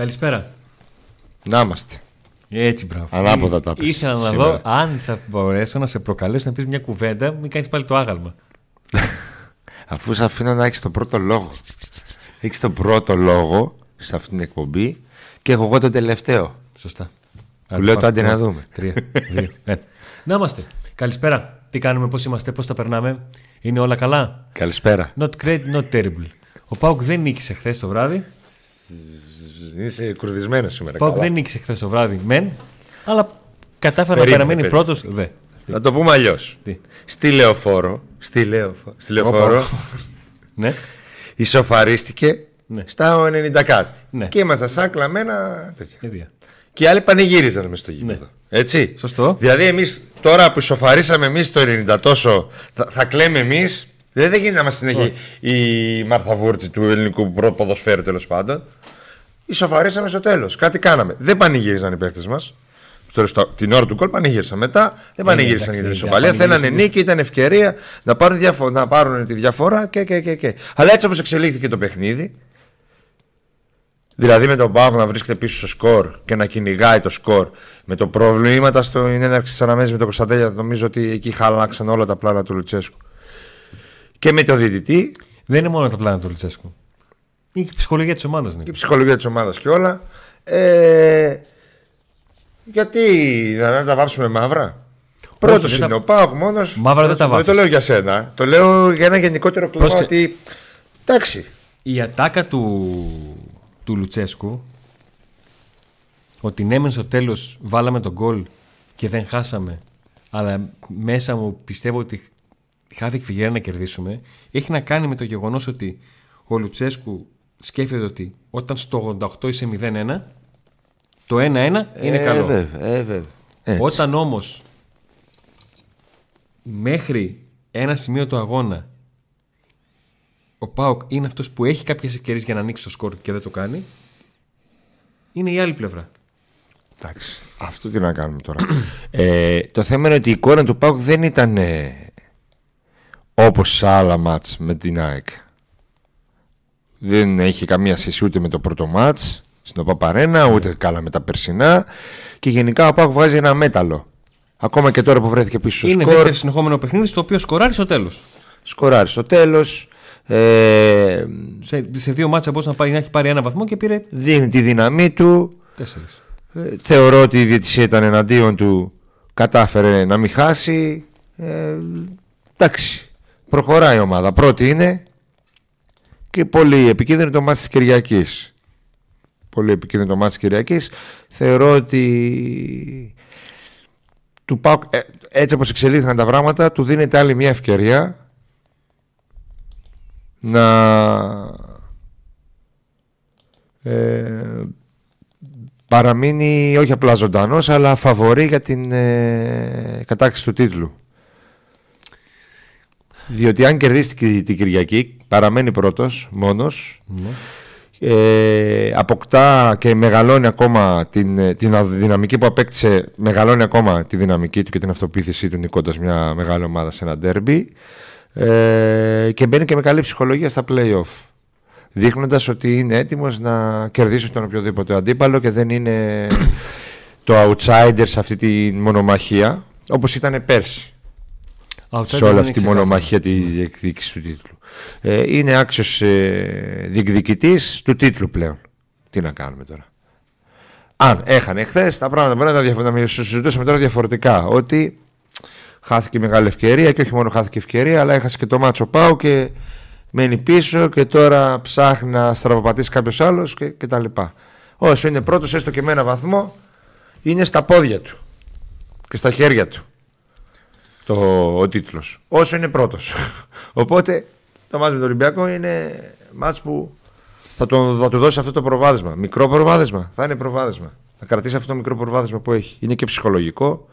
Καλησπέρα. Να είμαστε. Έτσι, μπράβο. Ανάποδα τα πες Ήθελα να σήμερα. δω αν θα μπορέσω να σε προκαλέσω να πεις μια κουβέντα, μην κάνεις πάλι το άγαλμα. Αφού σε αφήνω να έχεις τον πρώτο λόγο. Έχεις τον πρώτο λόγο σε αυτήν την εκπομπή και έχω εγώ τον τελευταίο. Σωστά. Που λέω το άντε να δούμε. Τρία, δύο, ένα. Να είμαστε. Καλησπέρα. Τι κάνουμε, πώς είμαστε, πώς τα περνάμε. Είναι όλα καλά; Καλησπέρα. Not great, not terrible. Ο Πάουκ δεν νίκησε χθες το βράδυ. Είσαι κουρδισμένος σήμερα. Ο Πάουκ καλά. δεν νίκησε χθες το βράδυ, μεν, αλλά κατάφερε να Περίμενε, παραμείνει περίμενε. πρώτος. Δε. Να το πούμε αλλιώς. Τι; Στη λεωφόρο, στη, λεωφο- στη λεωφόρο Όπα. Ναι. ισοφαρίστηκε Ναι. στα 90 κάτι. Ναι. Και ήμασταν σαν κλαμμένα τέτοια. Ίδια. Και οι άλλοι πανηγύριζαν μες στο γήπεδο. Έτσι. Ναι. Σωστό. Δηλαδή, εμείς τώρα που σοφαρίσαμε εμείς το 90 τόσο, θα, θα κλαίμε εμείς. Δηλαδή, δεν γίνεται να είμαστε συνέχεια η Μαρθαβούρτση του ελληνικού προ- ποδοσφαίρου τέλος πάντων. Ισοφαρίσαμε στο τέλος. Κάτι κάναμε. Δεν πανηγύριζαν οι παίχτε μας. Την ώρα του γκολ πανηγύρισαν. Μετά δεν πανηγύρισαν εντάξει, για την για ισοπαλία. Θέλανε πανηγύρισαν. νίκη, ήταν ευκαιρία να πάρουν, διαφο- να πάρουν τη διαφορά και, και, και, και. Αλλά έτσι όπως εξελίχθηκε το παιχνίδι, Δηλαδή με τον Πάοκ να βρίσκεται πίσω στο σκορ και να κυνηγάει το σκορ με το προβλήματα στην έναρξη τη αναμέση με τον Κωνσταντέλια, νομίζω ότι εκεί χάλαξαν όλα τα πλάνα του Λουτσέσκου. Και με το διαιτητή Δεν είναι μόνο τα πλάνα του Λουτσέσκου. Είναι και η ψυχολογία της ομάδας. και η ψυχολογία της ομάδας και όλα. Ε, γιατί να, να τα βάψουμε μαύρα. Πρώτος δεν είναι τα- ο Πάοκ μόνος. Μαύρα δεν τα Δεν το βάφεις. λέω για σένα. Το λέω για ένα γενικότερο κλίμα Πρόσεχε. ότι. Εντάξει. Η ατάκα του, του Λουτσέσκου ότι ναι μεν στο τέλος βάλαμε τον γκολ και δεν χάσαμε αλλά μέσα μου πιστεύω ότι χάθηκε ευκαιρία να κερδίσουμε έχει να κάνει με το γεγονός ότι ο Λουτσέσκου σκέφτεται ότι όταν στο 88 είσαι 0-1 το 1-1 είναι Ε, καλό. βέβαια, ε, βέβαια. Έτσι. Όταν όμως μέχρι ένα σημείο του αγώνα ο Πάοκ είναι αυτός που έχει κάποιες ευκαιρίες για να ανοίξει το σκορ και δεν το κάνει είναι η άλλη πλευρά. Εντάξει, αυτό τι να κάνουμε τώρα. ε, το θέμα είναι ότι η εικόνα του Πάουκ δεν ήταν ε, όπως σε άλλα μάτς με την ΑΕΚ. Δεν έχει καμία σχέση ούτε με το πρώτο μάτς στην Παπαρένα, ούτε καλά με τα περσινά και γενικά ο Πάουκ βγάζει ένα μέταλλο. Ακόμα και τώρα που βρέθηκε πίσω στο είναι σκορ, δεύτερο συνεχόμενο παιχνίδι στο οποίο σκοράρει στο τέλος. σκοράρει στο τέλος, ε, Σε, σε δύο μάτσα μπορούσε να, πάει, να έχει πάρει ένα βαθμό και πήρε δείχνει τη δύναμή του, τέσσερις. Ε, θεωρώ ότι η διαιτησία ήταν εναντίον του. Κατάφερε να μην χάσει. Ε, εντάξει. Προχωράει η ομάδα. Πρώτη είναι. Και πολύ επικίνδυνο το μάτς της Κυριακής. Πολύ επικίνδυνο το μάτς της Κυριακής. Θεωρώ ότι του Πάουκ, ε, έτσι όπως εξελίχθηκαν τα πράγματα του δίνεται άλλη μια ευκαιρία να ε, παραμείνει όχι απλά ζωντανός, αλλά φαβορεί για την ε, κατάκτηση του τίτλου. Διότι αν κερδίσει την, την Κυριακή, παραμένει πρώτος μόνος. Ε, αποκτά και μεγαλώνει ακόμα την, ε, την δυναμική που απέκτησε, μεγαλώνει ακόμα τη δυναμική του και την αυτοποίθησή του νικώντας μια μεγάλη ομάδα σε ένα ντέρμπι. Ε, και μπαίνει και με καλή ψυχολογία στα play-off δείχνοντας ότι είναι έτοιμος να κερδίσει τον οποιοδήποτε αντίπαλο και δεν είναι το outsider σε αυτή τη μονομαχία όπως ήταν πέρσι σε όλη αυτή τη μονομαχία της διεκδίκησης του τίτλου. Ε, είναι άξιος ε, διεκδικητής του τίτλου πλέον. Τι να κάνουμε τώρα. Αν έχανε χθε, τα πράγματα μπορεί να τα διαφο- να μιλ- συζητούσαμε τώρα διαφορετικά. Ότι χάθηκε μεγάλη ευκαιρία και όχι μόνο χάθηκε ευκαιρία, αλλά έχασε και το μάτσο Πάου και μένει πίσω και τώρα ψάχνει να στραβοπατήσει κάποιος άλλος και, και τα λοιπά. Όσο είναι πρώτος, έστω και με ένα βαθμό, είναι στα πόδια του και στα χέρια του το, ο τίτλος. Όσο είναι πρώτος. Οπότε το μάτς με τον Ολυμπιακό είναι μάτς που θα, τον, θα του δώσει αυτό το προβάδισμα. Μικρό προβάδισμα. Θα είναι προβάδισμα. Θα κρατήσει αυτό το μικρό προβάδισμα που έχει. Είναι και ψυχολογικό.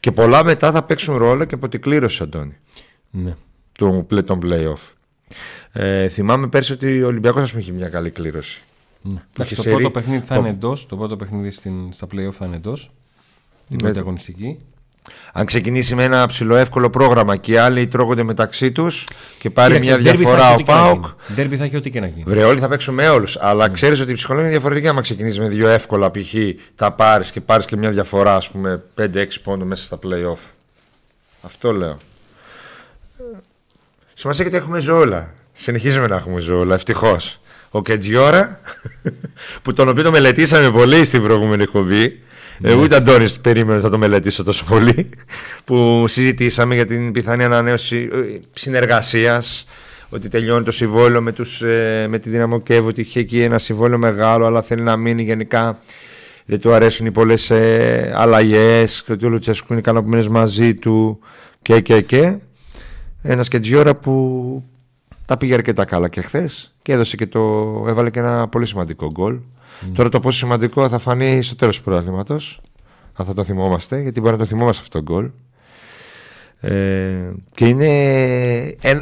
Και πολλά μετά θα παίξουν ρόλο και από την κλήρωση, Αντώνη. Ναι. Του, play- των play-off. Ε, θυμάμαι πέρσι ότι ο Ολυμπιακός ας πούμε είχε μια καλή κλήρωση. Ναι. είχε Εντάξει, το σερί- πρώτο παιχνίδι θα το- είναι εντός. Το πρώτο παιχνίδι στην, στα playoff θα είναι εντός. Την Ναι. πρώτη αγωνιστική. Αν ξεκινήσει με ένα ψηλό εύκολο πρόγραμμα και οι άλλοι τρώγονται μεταξύ τους και πάρει μια διαφορά ο Πάοκ. Ντέρμπι θα έχει ό,τι και να γίνει. Βρε, όλοι θα παίξουν με όλους. Αλλά mm. ξέρεις ότι η ψυχολογία είναι διαφορετική. Αν ξεκινήσεις με δύο εύκολα π.χ. τα πάρεις και πάρεις και μια διαφορά, ας πούμε, 5-6 πόντου μέσα στα playoff. Αυτό λέω. Σημασία έχει ότι έχουμε ζώλα. Συνεχίζουμε να έχουμε ζώλα, ευτυχώς. Ο Κετζιόρα, που τον οποίο το μελετήσαμε πολύ στην προηγούμενη εκπομπή, ναι. Εγώ ούτε Αντώνης περίμενε θα το μελετήσω τόσο πολύ. Που συζητήσαμε για την πιθανή ανανέωση ε, συνεργασίας. Ότι τελειώνει το συμβόλαιο με, τους, ε, με τη Δύναμο Κέβο. Ότι είχε εκεί ένα συμβόλαιο μεγάλο, αλλά θέλει να μείνει γενικά. Δεν του αρέσουν οι πολλές ε, αλλαγές. Και ότι ο Λουτσέσκου είναι ικανοποιημένος μαζί του. Και, και, και. Ένας Κετζιόρα που τα πήγε αρκετά καλά και χθες και έδωσε και το, έβαλε και ένα πολύ σημαντικό γκολ. Τώρα το πόσο σημαντικό θα φανεί στο τέλος του πρωταθλήματο. Αν θα το θυμόμαστε, γιατί μπορεί να το θυμόμαστε αυτό το γκολ. Ε, και είναι,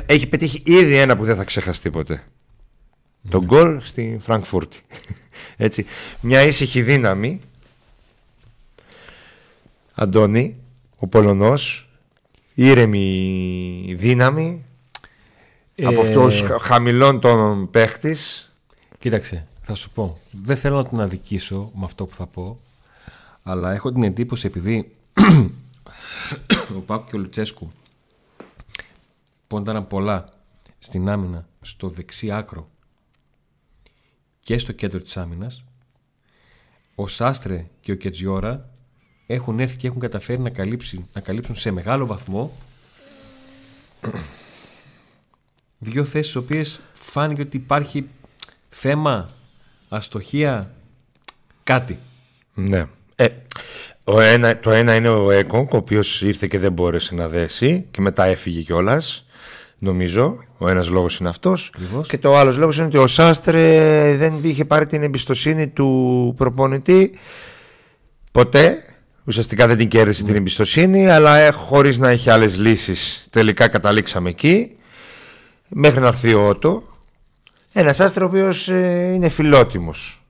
έχει πετύχει ήδη ένα που δεν θα ξεχαστεί ποτέ. Το γκολ στη Φραγκφούρτη. Έτσι. Μια ήσυχη δύναμη. Αντώνη, ο Πολωνός, ήρεμη δύναμη ε... από αυτούς χαμηλών των παίχτης. Κοίταξε, θα σου πω. Δεν θέλω να την αδικήσω με αυτό που θα πω, αλλά έχω την εντύπωση επειδή ο Πάκου και ο Λουτσέσκου πόνταναν πολλά στην άμυνα στο δεξί άκρο και στο κέντρο της άμυνας ο Σάστρε και ο Κετζιόρα έχουν έρθει και έχουν καταφέρει να, καλύψει, να καλύψουν σε μεγάλο βαθμό δύο θέσεις στις οποίες φάνηκε ότι υπάρχει θέμα αστοχία, κάτι. Ναι. Ε, ο ένα, το ένα είναι ο Έκονγκ, ο οποίος ήρθε και δεν μπόρεσε να δέσει και μετά έφυγε κιόλας. Νομίζω. Ο ένας λόγος είναι αυτός. Και το άλλος λόγος είναι ότι ο Σάστρε δεν είχε πάρει την εμπιστοσύνη του προπονητή ποτέ. Ουσιαστικά δεν την κέρδισε την ναι. εμπιστοσύνη, αλλά ε, χωρίς να έχει άλλες λύσεις. Τελικά καταλήξαμε εκεί. Μέχρι να έρθει ο Ότο, ένας άστρο ο οποίο ε, είναι φιλότιμος.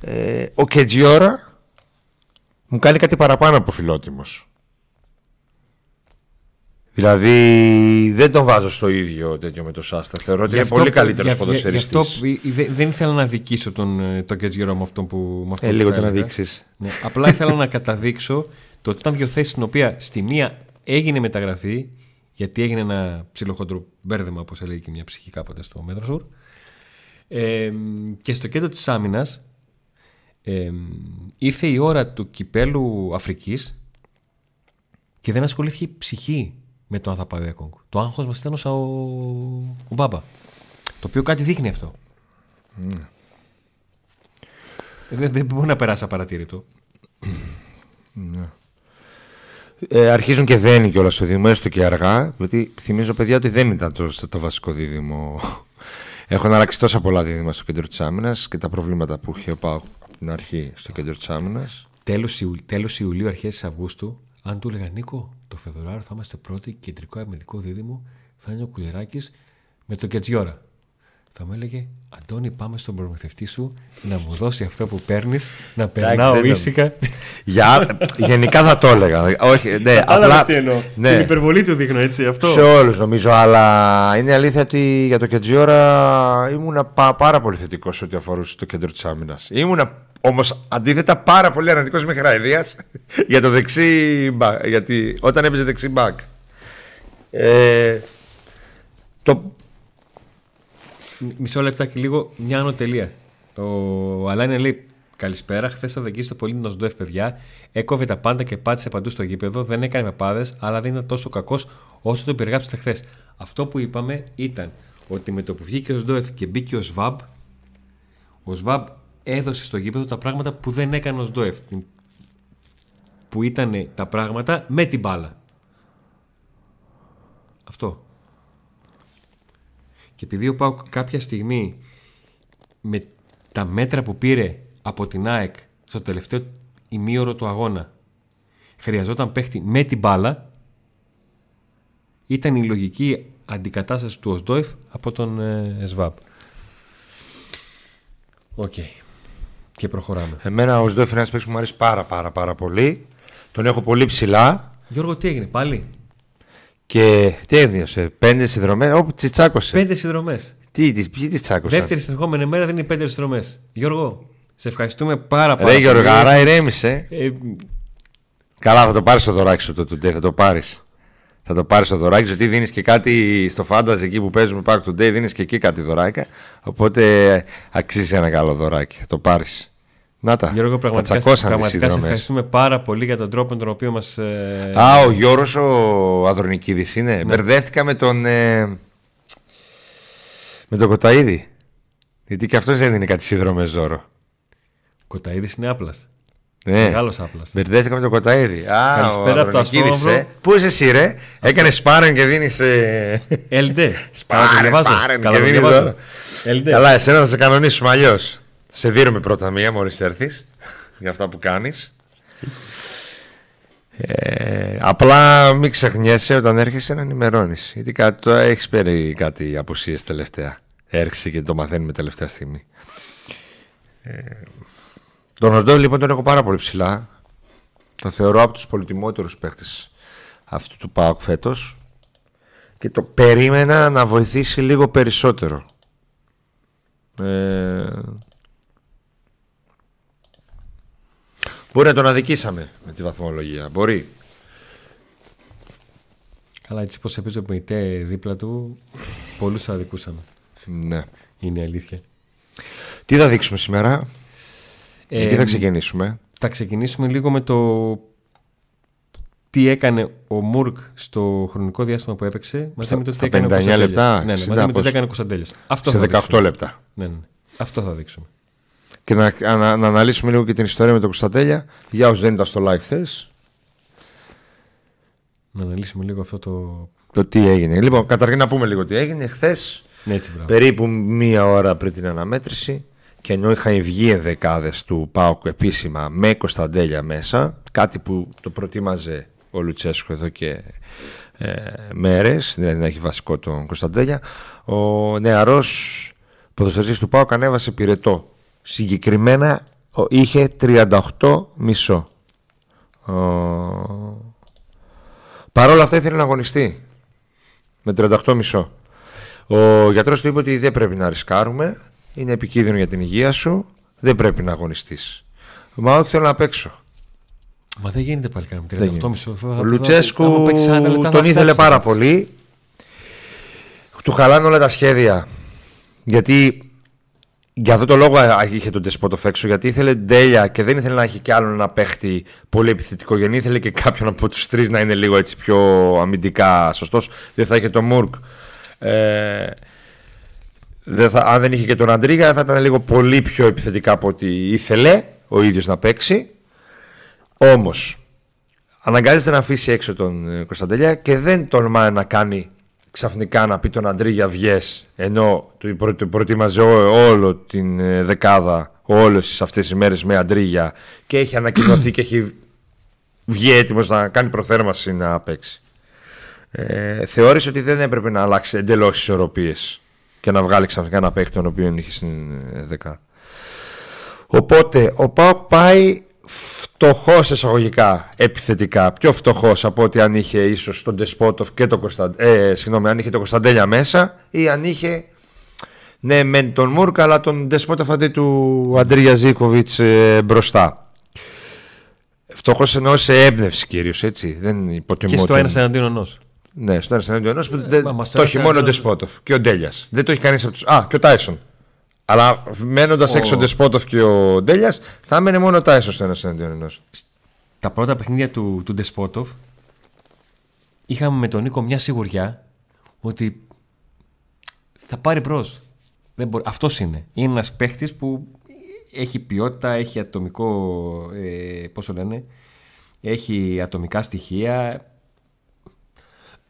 Ε, ο Κετζιόρα μου κάνει κάτι παραπάνω από φιλότιμος. Δηλαδή δεν τον βάζω στο ίδιο τέτοιο με τον Σάστα. Θεωρώ ότι είναι πολύ καλύτερος ποδοσφαιριστή. δεν ήθελα να δικήσω τον, ε, τον Κετζιόρα με αυτό που. Με αυτό ε, λίγο τον να δείξεις. Ναι, απλά ήθελα να καταδείξω το ότι ήταν δύο θέσεις στην οποία στη μία έγινε μεταγραφή γιατί έγινε ένα ψιλοχοντρό μπέρδεμα, όπως έλεγε και μια ψυχή κάποτε στο Μέτροσουρ. Ε, και στο κέντρο της άμυνας ε, ήρθε η ώρα του κυπέλου Αφρικής και δεν ασχολήθηκε η ψυχή με το αν θα πάει ο Έκογκ. Το άγχος μας ήταν ο, ο Μπάμπα. Το οποίο κάτι δείχνει αυτό. Mm. Δεν, δεν μπορεί να περάσει απαρατήρητο. Ναι. Ε, αρχίζουν και δένει κιόλας το δίδυμο, έστω και αργά. Γιατί θυμίζω, παιδιά, ότι δεν ήταν το, το βασικό δίδυμο. Έχουν αλλάξει τόσα πολλά δίδυμα στο κέντρο της άμυνας και τα προβλήματα που είχε ο Πάου από την αρχή στο κέντρο της άμυνας. Τέλος Ιουλίου, αρχές Αυγούστου, αν του έλεγα Νίκο, το Φεβρουάριο θα είμαστε πρώτοι κεντρικό αμυντικό δίδυμο, θα είναι ο Κουλεράκης με το Κετζιόρα θα μου έλεγε Αντώνη, πάμε στον προμηθευτή σου να μου δώσει αυτό που παίρνεις, να περνάω ήσυχα. Για, γενικά θα το έλεγα. Όχι, ναι, απλά. Τι εννοώ. Ναι. Την υπερβολή του δείχνω έτσι. Αυτό. Σε όλους νομίζω, αλλά είναι αλήθεια ότι για το Κεντζιόρα ήμουν πάρα πολύ θετικός ό,τι αφορούσε το κέντρο της άμυνας. Ήμουν όμως αντίθετα πάρα πολύ αρνητικός με Χραϊδία για το δεξί μπακ. Γιατί όταν έπαιζε δεξί μπακ. Ε, το, Μισό λεπτάκι λίγο, μια ανωτελεία. Ο Αλάνια λέει Καλησπέρα. Χθες θα δοκίσει το πολύ Νοσντοεφ, παιδιά. Έκοβε τα πάντα και πάτησε παντού στο γήπεδο. Δεν έκανε με πάδε, αλλά δεν ήταν τόσο κακός όσο το περιγράψατε χθες. Αυτό που είπαμε ήταν ότι με το που βγήκε ο Σντοεφ και μπήκε ο Σβάμπ, ο Σβάμπ έδωσε στο γήπεδο τα πράγματα που δεν έκανε ο Σντοεφ. Που ήταν τα πράγματα με την μπάλα. Αυτό. Και επειδή ο Πάουκ κάποια στιγμή με τα μέτρα που πήρε από την ΑΕΚ στο τελευταίο ημίωρο του αγώνα χρειαζόταν παίχτη με την μπάλα ήταν η λογική αντικατάσταση του Οσδόεφ από τον ε, ΣΒΑΠ. Οκ. Και Και προχωράμε. Εμένα ο Σδόφ είναι ένας παίκτης που μου αρέσει πάρα, πάρα, πάρα πολύ. Τον έχω πολύ ψηλά. Γιώργο, τι έγινε πάλι; Και τι έγινε, σε πέντε συνδρομές. Όπου τσάκωσε. Πέντε συνδρομές. Τι, τι, ποιοι τις τσάκωσαν; Δεύτερη συνεχόμενη μέρα δεν είναι πέντε συνδρομές. Γιώργο, σε ευχαριστούμε πάρα πάρα Ρε Γιώργο, άρα ηρέμησε. Ε, Καλά, θα το πάρεις το δωράκι σου το today, θα το πάρεις. Θα το πάρεις το δωράκι, γιατί δίνεις και κάτι στο φάνταζ εκεί που παίζουμε Park Today, δίνεις και εκεί κάτι δωράκια. Οπότε αξίζει ένα καλό δωράκι. Θα το πάρεις. Να τα. Γιώργο, τα πραγματικά, τσακώσαν τις πραγματικά σε συνδρομές. ευχαριστούμε πάρα πολύ για τον τρόπο με τον οποίο μας. Ε, Α, ο Γιώργος ο Αδρονικίδης είναι. Μπερδεύτηκα με τον. Ε, με τον Κοταίδη. Γιατί και αυτός δεν είναι κάτι συνδρομές Ζώρο. Κοταίδης είναι άπλας. Ναι. Μεγάλος άπλας. Μπερδεύτηκα με τον Κοταίδη. Α, Καλησπέρα ο από το Αδρονικίδης, Ασπρόμαυρο. ε. Πού είσαι εσύ, ρε; Έκανε σπάρεν και δίνεις. Ε... Ελντέ. Σπάρεν, σπάρεν και δίνεις δώρο. Ελντέ. Καλά, εσένα θα σε κανονίσουμε αλλιώς. Σε δίνουμε πρώτα μία μόλις έρθεις για αυτά που κάνεις. Ε, απλά μην ξεχνιέσαι όταν έρχεσαι να ενημερώνεις. Γιατί κάτι, το έχεις πάρει κάτι απουσίες τελευταία. Έρχεσαι και το μαθαίνουμε τελευταία στιγμή. Ε, τον Ορντό λοιπόν τον έχω πάρα πολύ ψηλά. Το θεωρώ από τους πολυτιμότερους παίχτες αυτού του ΠΑΟΚ φέτος και το περίμενα να βοηθήσει λίγο περισσότερο. Ε, μπορεί να τον αδικήσαμε με τη βαθμολογία. Μπορεί. Καλά, έτσι πώ έπαιζε ο Μεϊτέ δίπλα του, πολλούς θα αδικούσαμε. Ναι. Είναι η αλήθεια. Τι θα δείξουμε σήμερα, Ε, εκεί θα ξεκινήσουμε; θα ξεκινήσουμε λίγο με το τι έκανε ο Μουρκ στο χρονικό διάστημα που έπαιξε μαζί Στα- με το τι στα έκανε ο 59 Κωνσταντέλιας. λεπτά, Ναι, ναι, 60 μαζί με το τι πόσο. έκανε ο Κωνσταντέλιας. Αυτό Σε θα 18 δείξουμε. λεπτά. Ναι, ναι. Αυτό θα δείξουμε. Και να, να, να αναλύσουμε λίγο και την ιστορία με τον Κωνσταντέλια. Για όσους δεν ήταν στο live χθες, Να αναλύσουμε λίγο αυτό το. το τι έγινε. Λοιπόν, καταρχήν να πούμε λίγο τι έγινε. Χθες, Ναι, έτσι, μπράβο. περίπου μία ώρα πριν την αναμέτρηση, και ενώ είχαν βγει ενδεκάδες του ΠΑΟΚ επίσημα με Κωνσταντέλια μέσα, κάτι που το προτίμαζε ο Λουτσέσκο εδώ και ε, μέρες, δηλαδή να έχει βασικό τον Κωνσταντέλια, ο νεαρός ποδοσφαιριστής του ΠΑΟΚ ανέβασε πυρετό. Συγκεκριμένα ο- είχε 38 μισό. Ο... Παρ' όλα αυτά ήθελε να αγωνιστεί με 38 μισό. Ο γιατρός του είπε ότι δεν πρέπει να ρισκάρουμε, είναι επικίνδυνο για την υγεία σου, δεν πρέπει να αγωνιστείς. Μα όχι θέλω να παίξω. Μα δεν γίνεται πάλι κανένα με Δεν 38 γίνεται. μισό. Θα- Ο θα- Λουτσέσκου άμα παίξει 40 λεπτά, θα τον ήθελε φτάσει. πάρα πολύ. Του χαλάνε όλα τα σχέδια. Γιατί για αυτό το λόγο α, είχε τον Τεσπότοφ έξω. Γιατί ήθελε τέλεια και δεν ήθελε να έχει κι άλλον ένα παίχτη πολύ επιθετικό. Γιατί ήθελε και κάποιον από τους τρεις να είναι λίγο έτσι πιο αμυντικά σωστός. Δεν θα είχε τον Μουρκ. Ε, δεν θα, αν δεν είχε και τον Αντρίγα θα ήταν λίγο πολύ πιο επιθετικά από ό,τι ήθελε ο ίδιος να παίξει. Όμως αναγκάζεται να αφήσει έξω τον ε, Κωνσταντέλια και δεν τολμάει να κάνει ξαφνικά να πει τον Αντρίγια βγες ενώ του προ- του προετοίμαζε ό- όλο την ε, δεκάδα όλες αυτές τις μέρες με Αντρίγια και έχει ανακοινωθεί και έχει βγει έτοιμος να κάνει προθέρμανση να παίξει. Ε, θεώρησε ότι δεν έπρεπε να αλλάξει εντελώς τις ισορροπίες και να βγάλει ξαφνικά ένα παίκτη τον οποίο είχε στην ε, δεκάδα. Οπότε ο Πάοκ πάει φτωχός εισαγωγικά, επιθετικά. Πιο φτωχός από ότι αν είχε ίσως τον Ντεσπότοφ και τον Κωνσταντέλια. Ε, συγγνώμη, αν είχε τον Κωνσταντέλια μέσα ή αν είχε. Ναι, με τον Μούρκα, αλλά τον Ντεσπότοφ αντί του Αντρία Ζήκοβιτ ε, μπροστά. Φτωχός εννοώ σε έμπνευση κυρίως, έτσι. Δεν υποτιμώ. Και στο τον- ένας εναντίον ενός. ναι, στο ένας εναντίον ενός που δεν- μα, μας το έχει τώρα μόνο ο ένα- Ντεσπότοφ και ο Ντέλιας. Δεν το έχει κανείς από του. Α, και ο Τάισον. Αλλά μένοντας Ο- έξω ο Ντεσπότοφ και ο Ντέλιας, θα έμενε μόνο ο Τάισον στο ένας εναντίον ενός. Τα πρώτα παιχνίδια του, του Ντεσπότοφ είχαμε με τον Νίκο μια σιγουριά ότι θα πάρει μπρος. Αυτός είναι. Είναι ένας παίχτης που έχει ποιότητα, έχει ατομικό. Ε, πώς το λένε, έχει ατομικά στοιχεία.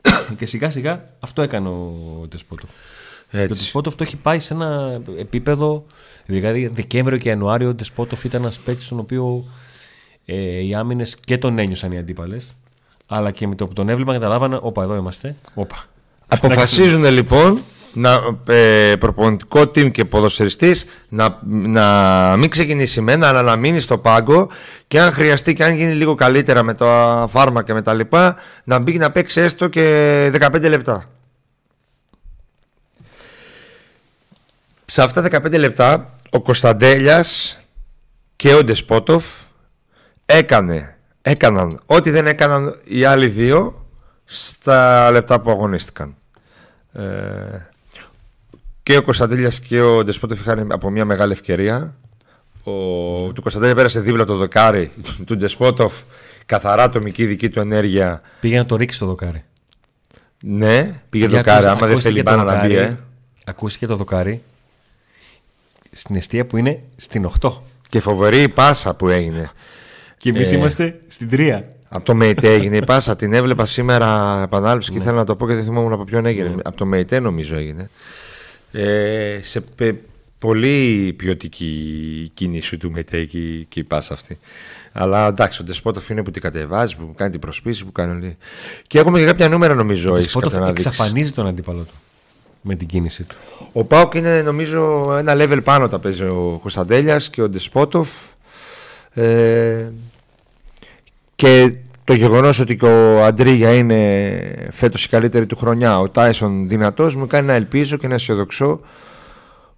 και σιγά σιγά αυτό έκανε ο Ντεσπότοφ. Το Έτσι. Ντεσπότοφ το έχει πάει σε ένα επίπεδο. Δηλαδή, Δεκέμβριο και Ιανουάριο ο Ντεσπότοφ ήταν ένας παίκτης τον οποίο ε, οι άμυνες και τον ένιωσαν οι αντίπαλες. Αλλά και με το που τον έβλεπαν καταλάβανε, Όπα, εδώ είμαστε. Όπα. Αποφασίζουν λοιπόν να, ε, προπονητικό team και ποδοσφαιριστής να, να μην ξεκινήσει μένα αλλά να μείνει στο πάγκο και αν χρειαστεί και αν γίνει λίγο καλύτερα με τα φάρμακα και με τα λοιπά να μπει να παίξει έστω και 15 λεπτά. Σε αυτά τα 15 λεπτά ο Κωνσταντέλιας και ο Ντεσπότοφ έκανε, έκαναν ό,τι δεν έκαναν οι άλλοι δύο στα λεπτά που αγωνίστηκαν. Ε, και ο Κωνσταντέλιας και ο Ντεσπότεφ είχαν από μια μεγάλη ευκαιρία. Ο, του Κωνσταντέλια πέρασε δίπλα το δοκάρι του Ντεσπότοφ, καθαρά ατομική δική του ενέργεια. Πήγε να το ρίξει το δοκάρι. Ναι, πήγε το δοκάρι, άμα δεν θέλει πάνω να μπει. Ε. Ακούστηκε το δοκάρι στην αιστεία που είναι στην 8. Και φοβερή η πάσα που έγινε. Και εμείς ε, είμαστε στην 3. Από το ΜΕΙΤΕ έγινε η πάσα. Την έβλεπα σήμερα επανάληψη και ναι. θέλω να το πω και δεν θυμόμουν από ποιον έγινε. Ναι. Από το ΜΕΙΤΕ νομίζω έγινε. Ε, σε πολύ ποιοτική κίνηση του ΜΕΙΤΕ και, και η πάσα αυτή. Αλλά εντάξει, ο Ντεσπότοφ είναι που την κατεβάζει, που κάνει την προσπίση, που κάνει. Και έχουμε και κάποια νούμερα νομίζω. Ο Ντεσπότοφ εξαφανίζει τον αντίπαλο του με την κίνηση του. Ο Πάοκ είναι νομίζω ένα level πάνω τα παίζει ο Κωνσταντέλιας και ο Ντεσπότοφ. Ε, και το γεγονός ότι και ο Αντρίγια είναι φέτος η καλύτερη του χρονιά, ο Τάισον δυνατός, μου κάνει να ελπίζω και να αισιοδοξώ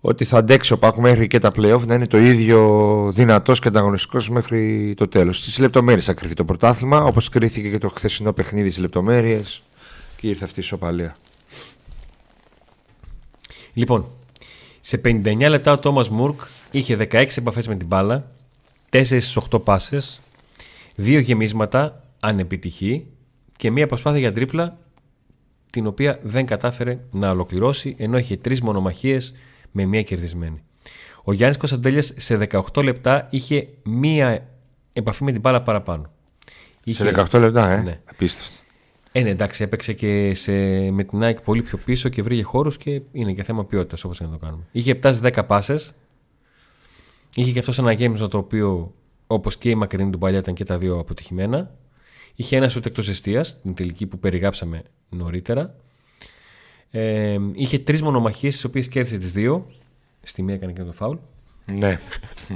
ότι θα αντέξει ο Πάκου μέχρι και τα playoff να είναι το ίδιο δυνατός και ανταγωνιστικός μέχρι το τέλος. Στις λεπτομέρειες θα κρυθεί το πρωτάθλημα, όπως κρίθηκε και το χθεσινό παιχνίδι στις λεπτομέρειες και ήρθε αυτή η ισοπαλία. Λοιπόν, σε 59 λεπτά ο Τόμας Μουρκ είχε 16 επαφές με την μπάλα, 4 στι 8 πάσες, 2 γεμίσματα, ανεπιτυχή και μία προσπάθεια για τρίπλα την οποία δεν κατάφερε να ολοκληρώσει ενώ είχε τρεις μονομαχίες με μία κερδισμένη. Ο Γιάννης Κωνσταντέλιας σε 18 λεπτά είχε μία επαφή με την μπάλα παραπάνω. Σε 18 λεπτά, ε; Ναι. Απίστευτο. Ε, ναι, εντάξει, έπαιξε και σε, με την ΑΕΚ πολύ πιο πίσω και βρήκε χώρους και είναι και θέμα ποιότητας όπως να το κάνουμε. Είχε 7 10 πάσες. Είχε και αυτός ένα γέμισμα το οποίο όπως και η μακρινή του παλιά ήταν και τα δύο αποτυχημένα. Είχε ένας σουτ εκτός αιστεία, την τελική που περιγράψαμε νωρίτερα. Ε, είχε τρεις μονομαχίες, τις οποίες κέρδισε τις δύο. Στη μία έκανε και το φάουλ. Ναι.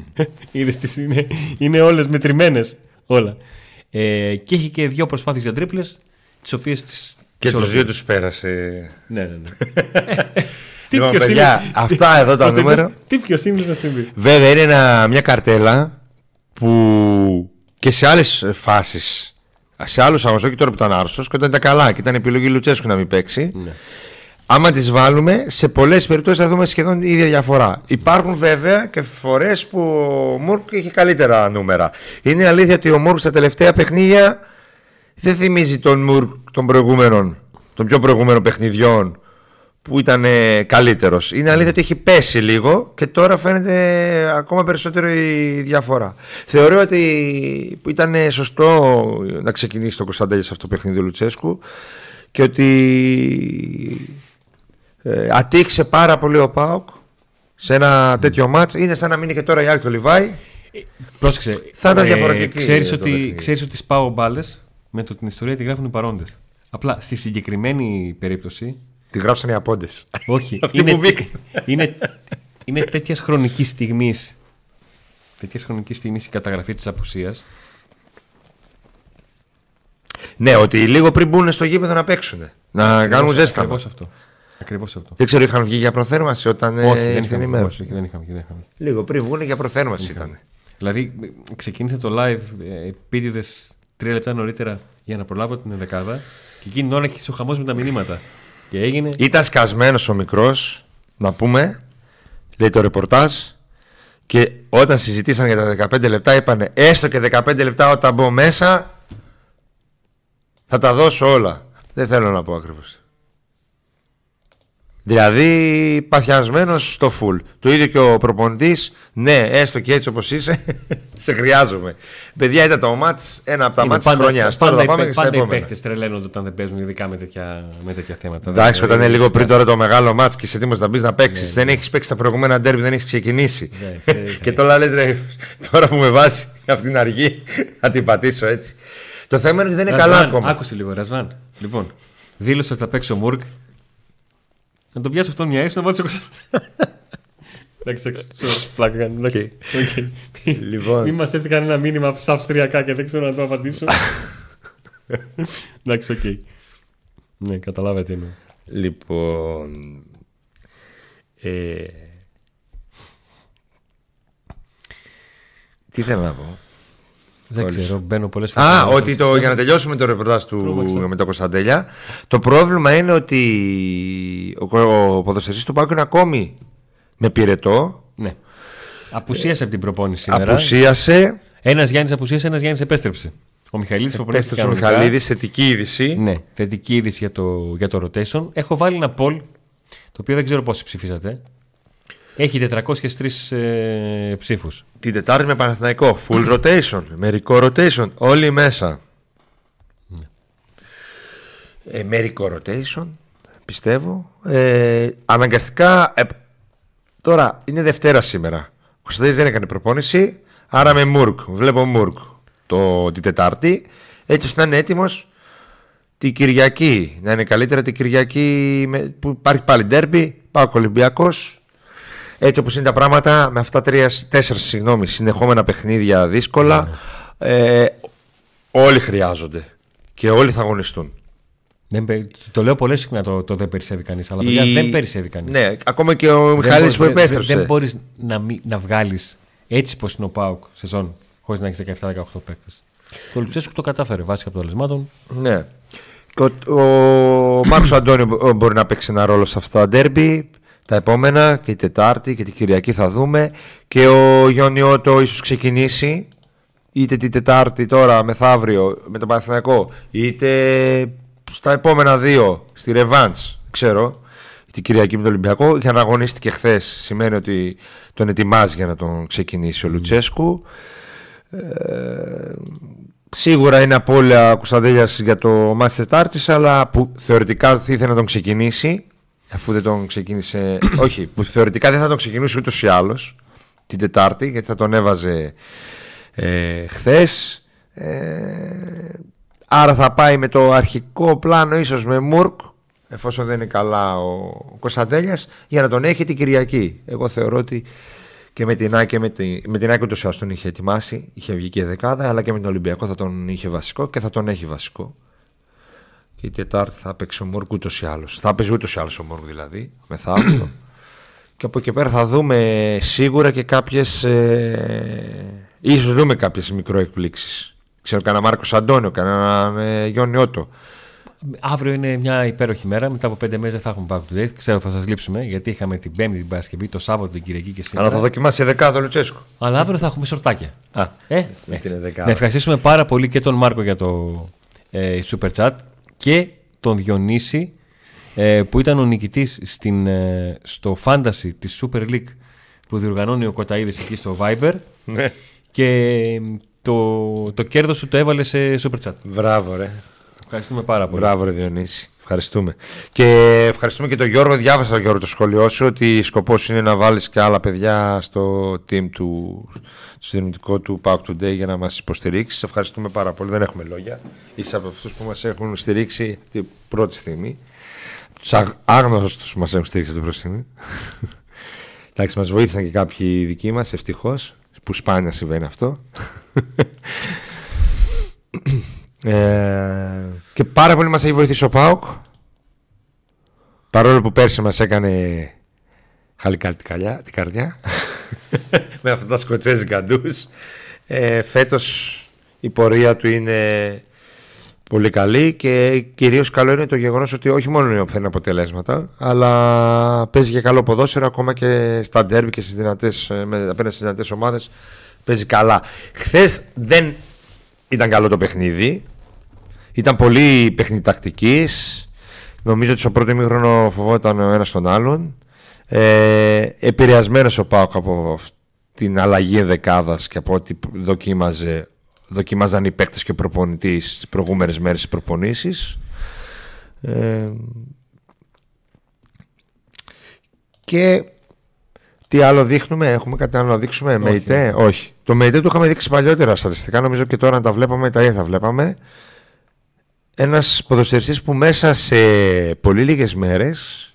Είδες, είναι, είναι όλες μετρημένες. Όλα. Ε, και είχε και δύο προσπάθειες για τρίπλε, τις οποίες. Και τους δύο τους πέρασε. Ναι, ναι, ναι. Τι λοιπόν, παιδιά, αυτά εδώ τα νούμερα. Τι πιο σύνδεσμο να συμβεί; Βέβαια είναι μια καρτέλα που και σε άλλες φάσεις σε άλλους αγώνε, τώρα που ήταν άρρωστος και όταν ήταν καλά και ήταν επιλογή Λουτσέσκου να μην παίξει. Ναι. Άμα τις βάλουμε, σε πολλές περιπτώσεις θα δούμε σχεδόν η ίδια διαφορά. Υπάρχουν βέβαια και φορές που ο Μούρκ είχε καλύτερα νούμερα. Είναι αλήθεια ότι ο Μούρκ στα τελευταία παιχνίδια δεν θυμίζει τον Μούρκ των προηγούμενων, των πιο προηγούμενων παιχνιδιών που ήταν καλύτερος. Είναι αλήθεια ότι έχει πέσει λίγο και τώρα φαίνεται ακόμα περισσότερο η διαφορά. Θεωρώ ότι ήταν σωστό να ξεκινήσει το Κωνσταντέλια σε αυτό το παιχνίδι του Λουτσέσκου και ότι ε, ατύχησε πάρα πολύ ο Πάοκ σε ένα τέτοιο μάτς. Είναι σαν να μην είχε τώρα η Άκη το Λιβάη. Πρόσεξε. Θα ήταν ε, διαφορετική. Ξέρεις ότι, ξέρεις ότι σπάω μπάλες; Με το την ιστορία τη γράφουν οι παρόντες. Απλά στη συγκεκριμένη περίπτωση Τη γράψαν οι απόντες. Όχι. είναι, είναι, είναι τέτοιας χρονικής στιγμής. Τέτοιας χρονικής στιγμής η καταγραφή της απουσίας. Ναι, ότι λίγο πριν μπουν στο γήπεδο να παίξουν. Να κάνουν ζέστα. Ακριβώς αυτό. Ακριβώς αυτό. Δεν ξέρω, είχαν βγει για προθέρμανση όταν όχι, δεν είχαμε, ημέρα. Όχι, δεν είχαμε, δεν είχαμε. Λίγο πριν βγουν για προθέρμανση ήταν. Δηλαδή, ξεκίνησε το live ε, επίτηδες τρία λεπτά νωρίτερα για να προλάβω την δεκάδα και εκείνη την ώρα έχει ο χαμός με τα μηνύματα. Και έγινε. Ήταν σκασμένος ο μικρός, να πούμε, λέει το ρεπορτάζ. Και όταν συζητήσαν για τα 15 λεπτά, είπαν έστω και 15 λεπτά όταν μπω μέσα, θα τα δώσω όλα. Δεν θέλω να πω ακριβώς. Δηλαδή παθιασμένος στο φουλ. Το ίδιο και ο προπονητής. Ναι, έστω και έτσι όπως είσαι, σε χρειάζομαι. Παιδιά, ήταν το μάτ ένα από τα μάτια τη χρονιάς. Τώρα θα πάμε και στα επόμενα. Οι παίχτε τρελαίνονται όταν δεν παίζουν, ειδικά με τέτοια, με τέτοια θέματα. Εντάξει, όταν είναι λίγο πριν τώρα το μεγάλο μάτ και είσαι έτοιμος να μπεις να παίξεις. Ναι, δεν ναι. έχεις παίξει τα προηγούμενα ντέρμπι, δεν έχεις ξεκινήσει. Ναι, και τώρα λες, ρε, τώρα που με βάζει από την αργή, θα την πατήσω έτσι. Το θέμα είναι ότι δεν είναι καλά ακόμα. Άκουσε λίγο, Ρασβάν. Λοιπόν, δήλωσε ότι θα παίξει ο Μουρκ Να τον πιάσει αυτόν μια έξω να βάλει στο Εντάξει, εντάξει. Πλάκα κάνει. Εντάξει. Λοιπόν. Μην μας έρθει κανένα μήνυμα στα αυστριακά και δεν ξέρω να το απαντήσω. Εντάξει, οκ. Ναι, καταλάβατε τι εννοώ. Λοιπόν. Ε, τι θέλω να πω; Δεν Όλες. ξέρω, μπαίνω πολλές φορές. Α, ότι το, για να τελειώσουμε το ρεπορτάζ του Τρόμαξα. με τον Κωνσταντέλια. Το πρόβλημα είναι ότι ο, ο ποδοσφαιριστής του ΠΑΟΚ είναι ακόμη με πυρετό. Ναι. Απουσίασε από την προπόνηση σήμερα. Απουσίασε. Ένας Γιάννης απουσίασε, ένας Γιάννης επέστρεψε. Ο Μιχαηλίδη Επέστρεψε ο Μιχαλίδης, θετική είδηση. Ναι, θετική είδηση για το, για το rotation. Έχω βάλει ένα poll, το οποίο δεν ξέρω πόσοι ψηφίσατε. Έχει 403 ε, ψήφους. Την Τετάρτη με Παναθηναϊκό. Full rotation. Μερικό rotation. Όλοι μέσα. Ε, μερικό rotation. Πιστεύω. Ε, αναγκαστικά. ε, τώρα είναι Δευτέρα σήμερα. Ο Κωνσταντίνης δεν έκανε προπόνηση. Άρα με Μουρκ. Βλέπω Μουρκ το, την Τετάρτη. Έτσι ώστε να είναι έτοιμος την Κυριακή. Να είναι καλύτερα την Κυριακή με- που υπάρχει πάλι ντέρμπι. Πάω Ολυμπιακός έτσι όπως είναι τα πράγματα με αυτά τρία, τέσσερα συγγνώμη, συνεχόμενα παιχνίδια δύσκολα ε, όλοι χρειάζονται και όλοι θα αγωνιστούν. Δεν, πε- το λέω πολύ συχνά το, το δεν περισσεύει κανείς. Αλλά παιδιά, Η- δεν περισσεύει κανείς. Ναι, ακόμα και ο Μιχάλης που επέστρεψε. Δεν, μπορείς να, μη- να βγάλεις έτσι πως είναι ο Πάουκ σεζόν χωρίς να έχεις 17-18 παίκτες. Το Λουτσέσκου το κατάφερε βάσει αποτελεσμάτων. Ναι. Και ο, ο Μάρκος Αντώνιο μπο- μπορεί να παίξει ένα ρόλο σε αυτά τα ντέρμπι. Τα επόμενα και η Τετάρτη και την Κυριακή θα δούμε. Και ο Γιονιώτο ίσως ξεκινήσει είτε την Τετάρτη τώρα μεθαύριο με τον Παναθηναϊκό είτε στα επόμενα δύο στη Ρεβάντς ξέρω την Κυριακή με τον Ολυμπιακό είχε αναγωνίστηκε χθες. σημαίνει ότι τον ετοιμάζει για να τον ξεκινήσει ο Λουτσέσκου Σίγουρα είναι απώλεια Κωνσταντέλιας για το μάτι τη Τετάρτης, αλλά που θεωρητικά θα ήθελε να τον ξεκινήσει. Αφού δεν τον ξεκίνησε. όχι, που θεωρητικά δεν θα τον ξεκινούσε ούτως ή άλλως την Τετάρτη, γιατί θα τον έβαζε ε, χθες. Ε, άρα θα πάει με το αρχικό πλάνο, ίσως με Μουρκ, εφόσον δεν είναι καλά ο Κωνσταντέλιας, για να τον έχει την Κυριακή. Εγώ θεωρώ ότι και με την Άκη, με, τη, με την Άκη ούτως ή άλλως τον είχε ετοιμάσει, είχε βγει και δεκάδα, αλλά και με τον Ολυμπιακό θα τον είχε βασικό και θα τον έχει βασικό. Και η Τετάρτη θα παίξει ο Μόρκ ούτως ή άλλως. Θα παίζει ούτως ή άλλως ο Μόρκ δηλαδή, μεθαύριο. και από εκεί πέρα θα δούμε σίγουρα και κάποιες, ε, ίσως δούμε κάποιες μικροεκπλήξεις. Ξέρω κανένα Μάρκο Αντώνιο, κανένα ε, Γιώργο Νιώτο. Αύριο είναι μια υπέροχη μέρα. Μετά από πέντε μέρες δεν θα έχουμε back to date. Ξέρω θα σας λείψουμε γιατί είχαμε την Πέμπτη, την Παρασκευή, το Σάββατο, την Κυριακή και σήμερα. Αλλά θα δοκιμάσει δεκάδα Λουτσέσκου. Αλλά αύριο θα έχουμε σορτάκια. Α, Ε, με έτσι. την δεκάδα. να ευχαριστήσουμε πάρα πολύ και τον Μάρκο για το ε, Super Chat και τον Διονύση ε, που ήταν ο νικητής στην, ε, στο Fantasy της Super League που διοργανώνει ο Κοταίδης εκεί στο Viber Ναι. και ε, το, το κέρδος σου το έβαλε σε Super Chat. Μπράβο ρε. Ευχαριστούμε πάρα πολύ. Μπράβο, ρε Διονύση. Ευχαριστούμε. Και ευχαριστούμε και τον Γιώργο. Διάβασα Γιώργο το σχόλιο σου ότι σκοπός είναι να βάλεις και άλλα παιδιά στο team του, στο δυναμικό του Pack Today για να μας υποστηρίξεις. Σε ευχαριστούμε πάρα πολύ. Δεν έχουμε λόγια. Είσαι από αυτούς που μας έχουν στηρίξει την πρώτη στιγμή. Τους άγνωστους που μας έχουν στηρίξει την πρώτη στιγμή. Εντάξει, μας βοήθησαν και κάποιοι δικοί μας, ευτυχώς. Που σπάνια συμβαίνει αυτό. Ε, και πάρα πολύ μας έχει βοηθήσει ο ΠΑΟΚ. Παρόλο που πέρσι μας έκανε χαλικάρι την, καλιά, την καρδιά Με αυτά τα σκοτσέζικα ντους. Ε, Φέτος η πορεία του είναι πολύ καλή Και κυρίως καλό είναι το γεγονός ότι όχι μόνο φέρνει αποτελέσματα Αλλά παίζει και καλό ποδόσφαιρο Ακόμα και στα ντέρμπι και στις δυνατές, ε, με, απέναντι στις δυνατές ομάδες Παίζει καλά. Χθες δεν ήταν καλό το παιχνίδι. Ήταν πολύ παιχνίδι τακτικής. Νομίζω ότι στο πρώτο ημίχρονο φοβόταν ο ένας τον άλλον. Ε, επηρεασμένος ο Πάοκ από αυ- την αλλαγή δεκάδας και από ό,τι δοκίμαζε, δοκίμαζαν οι παίκτες και ο προπονητής τις προηγούμενες μέρες στις προπονήσεις. Ε, και τι άλλο δείχνουμε, έχουμε κάτι άλλο να δείξουμε, Όχι. ΜΕΙΤΕ, όχι. Το ΜΕΙΤΕ το είχαμε δείξει παλιότερα στατιστικά, νομίζω και τώρα να τα βλέπαμε, τα ίδια θα βλέπαμε. Ένας ποδοσφαιριστής που μέσα σε πολύ λίγες μέρες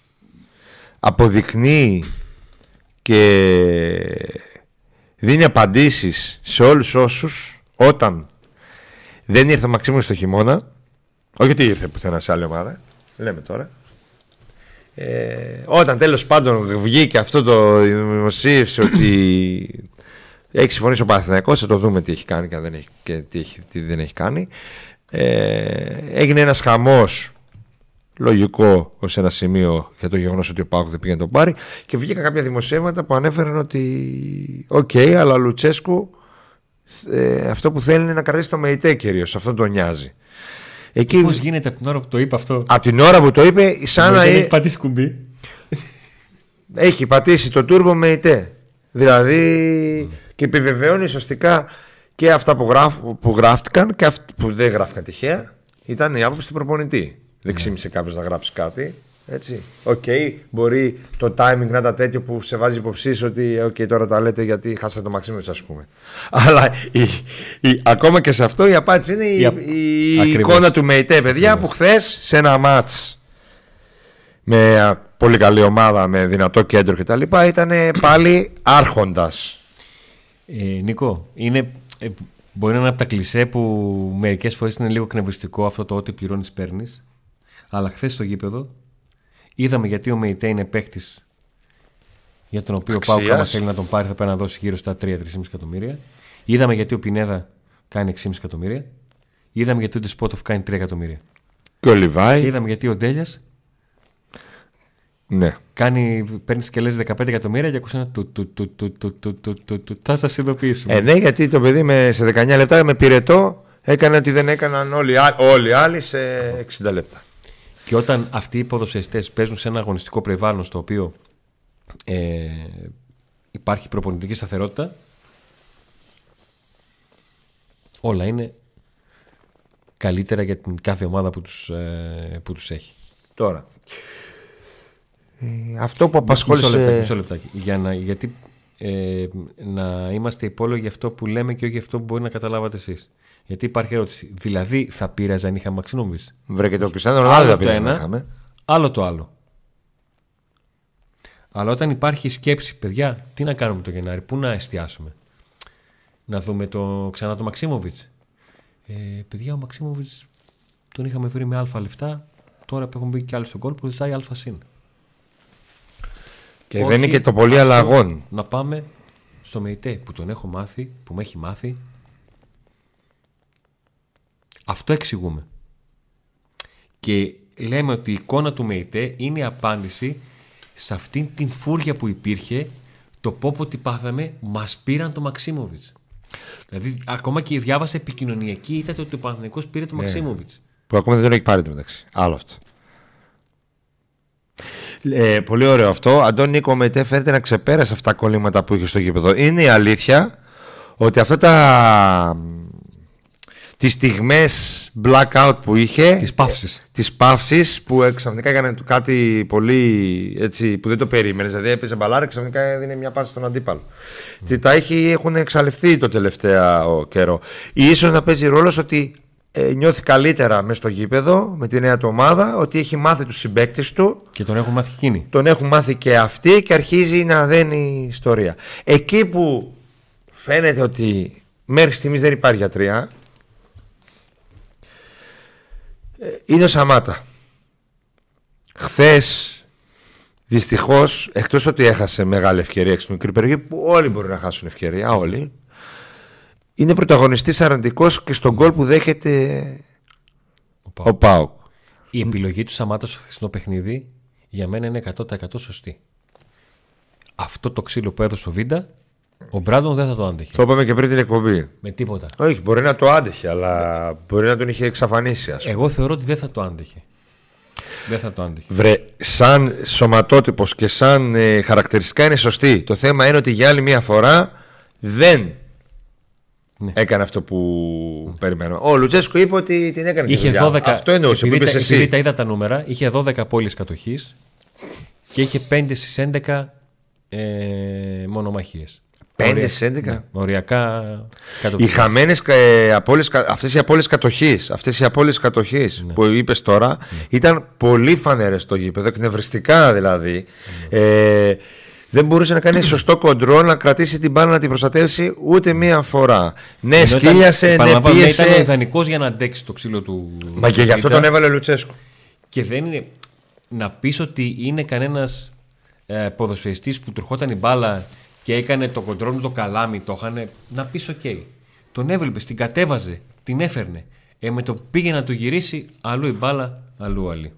αποδεικνύει και δίνει απαντήσεις σε όλους όσους όταν δεν ήρθε ο Μαξίμου στο χειμώνα όχι ότι ήρθε πουθενά σε άλλη ομάδα λέμε τώρα ε, όταν τέλος πάντων βγήκε αυτό το δημοσίευσε ότι έχει συμφωνήσει ο Παναθηναϊκός θα το δούμε τι έχει κάνει και, δεν έχει, και τι, έχει, τι δεν έχει κάνει ε, έγινε ένας χαμός λογικό ως ένα σημείο για το γεγονός ότι ο ΠΑΟΚ δεν πήγε να τον πάρει. Και βγήκαν κάποια δημοσιεύματα που ανέφεραν ότι, OK, okay, αλλά ο Λουτσέσκου ε, αυτό που θέλει είναι να κρατήσει τον Μεϊτέ κυρίως. Αυτό τον νοιάζει. Εκεί... Πώς γίνεται από την ώρα που το είπε αυτό; Από την ώρα που το είπε, σαν να. Έχει πατήσει κουμπί. Έχει πατήσει το τούρμπο Μεϊτέ. Δηλαδή mm. και επιβεβαιώνει ουσιαστικά και αυτά που, γράφ, που γράφτηκαν και αυτά που δεν γράφτηκαν τυχαία ήταν η άποψη του προπονητή. Δεν ναι. ξύπνησε κάποιος να γράψει κάτι. Έτσι. OK, okay, μπορεί το timing να ήταν τέτοιο που σε βάζει υποψίες ότι okay, τώρα τα λέτε γιατί χάσατε το Μαξίμου, ας πούμε. Αλλά η, η, ακόμα και σε αυτό η απάντηση είναι η, η, εικόνα του Μεϊτέ, παιδιά, που χθες σε ένα ματ με πολύ καλή ομάδα, με δυνατό κέντρο κτλ. ήταν πάλι άρχοντας. Ε, Νίκο, είναι, ε, μπορεί να είναι από τα κλισέ που μερικές φορές είναι λίγο κνευριστικό αυτό το ότι πληρώνεις παίρνεις. Αλλά χθες στο γήπεδο είδαμε γιατί ο Μεϊτέ είναι παίχτη για τον οποίο ο Πάουκ, άμα θέλει να τον πάρει, θα πρέπει να δώσει γύρω στα 3-3,5 εκατομμύρια. Είδαμε γιατί ο Πινέδα κάνει 6,5 εκατομμύρια. Είδαμε γιατί ο Ντεσπότοφ κάνει 3 εκατομμύρια. Και ο Λιβάη. Και είδαμε γιατί ο Ντέλιας ναι. Κάνει, παίρνει και λε 15 εκατομμύρια και ακούσει ένα του, του, του, του, του, του, του, του, του, Θα σας ειδοποιήσουμε. Ε, ναι, γιατί το παιδί με, σε 19 λεπτά με πυρετό έκανε ότι δεν έκαναν όλοι, όλοι οι άλλοι σε 60 λεπτά. Και όταν αυτοί οι ποδοσφαιριστές παίζουν σε ένα αγωνιστικό περιβάλλον στο οποίο ε, υπάρχει προπονητική σταθερότητα, όλα είναι καλύτερα για την κάθε ομάδα που τους, ε, που τους έχει. Τώρα, ε, αυτό που απασχόλησε... Μισό, μισό λεπτάκι. Για να, γιατί ε, να είμαστε υπόλογοι για αυτό που λέμε και όχι για αυτό που μπορεί να καταλάβατε εσείς. Γιατί υπάρχει ερώτηση. Δηλαδή θα πήραζε αν είχαμε Μαξινόβιτ. Βρε και το Κριστιανό Ρονάλντο θα πήραζε είχαμε. Άλλο το άλλο. Αλλά όταν υπάρχει σκέψη, παιδιά, τι να κάνουμε το Γενάρη, πού να εστιάσουμε; Να δούμε το, ξανά το Μαξίμοβιτς. Ε, παιδιά, ο Μαξίμοβιτς τον είχαμε βρει με αλφα λεφτά. Τώρα που έχουν μπει και άλλοι στον κόλπο, ζητάει αλφα συν. Και δεν είναι και το πολύ αλλαγών. Να πάμε στο ΜΕΙΤΕ που τον έχω μάθει, που με έχει μάθει αυτό εξηγούμε. Και λέμε ότι η εικόνα του ΜΕΙΤΕ είναι η απάντηση σε αυτήν την φούρια που υπήρχε το πω ότι πάθαμε μας πήραν το Μαξίμοβιτς. Δηλαδή ακόμα και διάβασε επικοινωνιακή είδατε ότι ο Παναθηναϊκός πήρε το ναι. Μαξίμοβιτς. Που ακόμα δεν τον έχει πάρει το μεταξύ. Άλλο αυτό. Ε, πολύ ωραίο αυτό. Αντώνη Νίκο Μετέ φαίνεται να ξεπέρασε αυτά τα κολλήματα που είχε στο γήπεδο. Είναι η αλήθεια ότι αυτά τα τις στιγμές blackout που είχε τις παύσεις. τις παύσεις που ξαφνικά έκανε κάτι πολύ έτσι που δεν το περίμενες δηλαδή έπαιζε μπαλάρα ξαφνικά έδινε μια πάση στον αντίπαλο. Mm. τα έχει, έχουν εξαλειφθεί το τελευταίο καιρό. Ίσως να παίζει ρόλο ότι ε, νιώθει καλύτερα μες στο γήπεδο με τη νέα του ομάδα ότι έχει μάθει τους συμπαίκτες του. Και τον έχουν μάθει εκείνοι. Τον έχουν μάθει και αυτοί και αρχίζει να δένει ιστορία. Εκεί που φαίνεται ότι μέχρι στιγμής δεν υπάρχει γιατρία ε, είναι ο Σαμάτα. Χθες, δυστυχώς, εκτός ότι έχασε μεγάλη ευκαιρία στην μικρή περιοχή, που όλοι μπορεί να χάσουν ευκαιρία, όλοι, είναι πρωταγωνιστής αρνητικός και στον γκολ που δέχεται ο Πάουκ. Η επιλογή του Σαμάτα στο χθεσινό παιχνίδι για μένα είναι 100% σωστή. Αυτό το ξύλο που έδωσε ο Βίντα ο Μπράντον δεν θα το άντεχε. Το είπαμε και πριν την εκπομπή. Με τίποτα. Όχι, μπορεί να το άντεχε, αλλά μπορεί να τον είχε εξαφανίσει. Ας Εγώ θεωρώ ότι δεν θα το άντεχε. Δεν θα το άντεχε. Βρε, σαν σωματότυπος και σαν ε, χαρακτηριστικά είναι σωστή. Το θέμα είναι ότι για άλλη μια φορά δεν ναι. έκανε αυτό που ναι. περιμένω. Ο Λουτζέσκο είπε ότι την έκανε είχε τη δουλειά. 12... Αυτό εννοούσε επειδή, που τα, επειδή τα είδα τα νούμερα, είχε 12 πόλεις κατοχής και είχε 5 στις 11 ε, μονομαχίες. 5 στις 11. Ναι, οριακά κάτω Οι χαμένες ε, αυτές οι απώλειες κατοχής, αυτές οι απώλειες κατοχής ναι. που είπες τώρα ναι. ήταν πολύ φανερές στο γήπεδο, εκνευριστικά δηλαδή. Ε, δεν μπορούσε να κάνει σωστό κοντρόλ, να κρατήσει την μπάλα να την προστατεύσει ούτε μία φορά. Ναι, σκύλιασε, ναι, πίεσε. Ήταν ιδανικός για να αντέξει το ξύλο του. Μα και γι' αυτό τον έβαλε ο Λουτσέσκου. Και δεν είναι. Να πεις ότι είναι κανένας ε, ποδοσφαιριστής που του η μπάλα και έκανε το κοντρόλ το καλάμι, το είχαν. Να πεις: οκ. Τον έβλεπε, την κατέβαζε, την έφερνε. Ε, με το πήγε να του γυρίσει, αλλού η μπάλα, αλλού άλλη.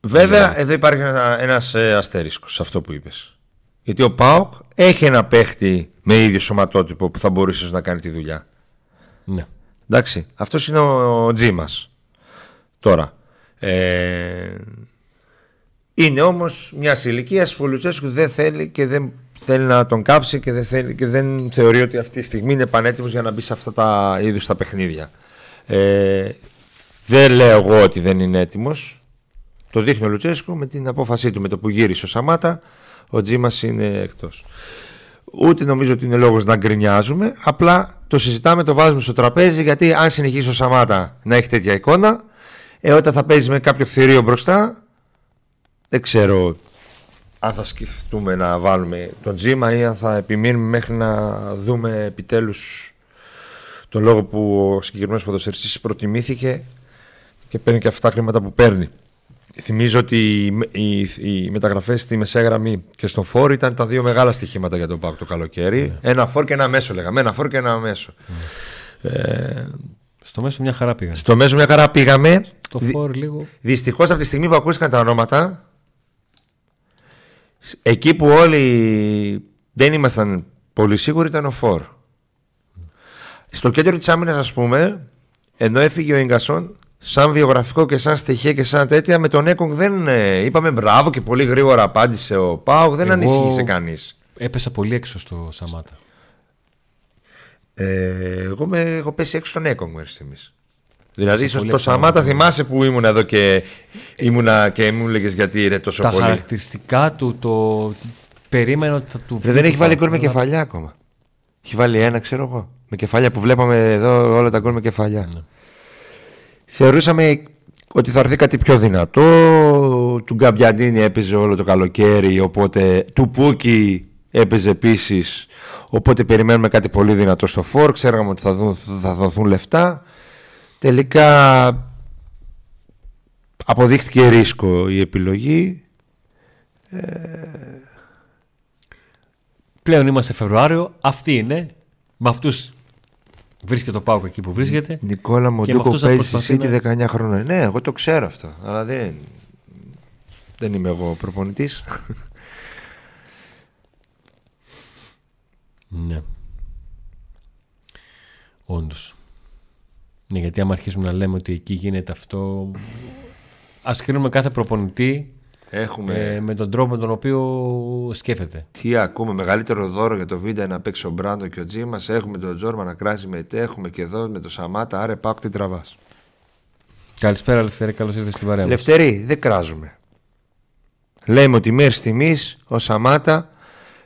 Βέβαια, εδώ υπάρχει ένα ε, αστερίσκος σε αυτό που είπες. Γιατί ο ΠΑΟΚ έχει ένα παίχτη με ίδιο σωματότυπο που θα μπορούσε να κάνει τη δουλειά. Ναι. Εντάξει, αυτός είναι ο, Τζίμας. Τώρα. Ε, είναι όμως μιας ηλικίας που ο Λουτσέσκου δεν θέλει και δεν θέλει να τον κάψει και δεν, θέλει, και δεν θεωρεί ότι αυτή τη στιγμή είναι πανέτοιμος για να μπει σε αυτά τα είδους τα παιχνίδια. Ε, δεν λέω εγώ ότι δεν είναι έτοιμος. Το δείχνει ο Λουτσέσκου με την απόφασή του με το που γύρισε ο Σαμάτα. Ο Τζίμας είναι εκτός. Ούτε νομίζω ότι είναι λόγος να γκρινιάζουμε. Απλά το συζητάμε, το βάζουμε στο τραπέζι γιατί αν συνεχίσει ο Σαμάτα να έχει τέτοια εικόνα, ε, όταν θα παίζει με κάποιο θηρίο μπροστά, δεν ξέρω αν θα σκεφτούμε να βάλουμε τον Τζίμα ή αν θα επιμείνουμε μέχρι να δούμε επιτέλους τον λόγο που ο συγκεκριμένος ποδοσφαιριστής προτιμήθηκε και παίρνει και αυτά τα χρήματα που παίρνει. Θυμίζω ότι οι, οι, μεταγραφές στη μεσαία γραμμή και στον φόρ ήταν τα δύο μεγάλα στοιχήματα για τον Πάκ το καλοκαίρι. Ναι. Ένα φόρ και ένα μέσο λέγαμε. Ένα φόρ και ένα μέσο. Ναι. Ε, στο μέσο μια χαρά πήγαμε. Στο μέσο μια χαρά πήγαμε. Το φόρ λίγο. Δυστυχώς από τη στιγμή που ακούστηκαν τα ονόματα Εκεί που όλοι δεν ήμασταν πολύ σίγουροι ήταν ο Φορ. Στο κέντρο της άμυνας ας πούμε, ενώ έφυγε ο Ιγκασόν, σαν βιογραφικό και σαν στοιχεία και σαν τέτοια, με τον Έκογκ δεν ε, είπαμε μπράβο και πολύ γρήγορα απάντησε ο Πάοκ, δεν Εγώ... ανησύχησε κανείς. Έπεσα πολύ έξω στο Σαμάτα. Ε, εγώ με, έχω πέσει έξω στον Έκογκ μέχρι στιγμής. Δηλαδή, ίσως το Σαμάτα θυμάσαι που ήμουν εδώ και ήμουνα και μου έλεγε γιατί είναι τόσο τα πολύ. Τα χαρακτηριστικά του, το. Περίμενε ότι θα του Δεν έχει βάλει κόρ με κεφαλιά ακόμα. Έχει βάλει ένα, ξέρω εγώ. Με κεφαλιά που βλέπαμε εδώ όλα τα γκολ με κεφαλιά. Ναι. Θεωρούσαμε ότι θα έρθει κάτι πιο δυνατό. Του Γκαμπιαντίνη έπαιζε όλο το καλοκαίρι. Οπότε του Πούκι έπαιζε επίσης. Οπότε περιμένουμε κάτι πολύ δυνατό στο φόρ. Ξέραμε ότι θα, θα δοθούν λεφτά. Τελικά αποδείχτηκε ρίσκο η επιλογή. Ε... Πλέον είμαστε Φεβρουάριο. Αυτή είναι. Με αυτούς βρίσκεται το Πάουκ εκεί που βρίσκεται. Νικόλα Μοντούκο παίζεις στη City 19 χρόνια. Ναι, εγώ το ξέρω αυτό. Αλλά δεν, δεν είμαι εγώ προπονητής. ναι. Όντως. Ναι, γιατί άμα αρχίσουμε να λέμε ότι εκεί γίνεται αυτό. Α κρίνουμε κάθε προπονητή Έχουμε... ε, με τον τρόπο με τον οποίο σκέφτεται. Τι ακούμε, μεγαλύτερο δώρο για το βίντεο να παίξει ο Μπράντο και ο Τζίμας. Έχουμε τον Τζόρμα να κράζει με έχουμε και εδώ με το Σαμάτα. Άρε, πάω την τραβάς. Καλησπέρα, Λευτέρη, καλώς ήρθατε στην παρέα. Λευτέρη, δεν κράζουμε. Λέμε ότι μέχρι στιγμής ο Σαμάτα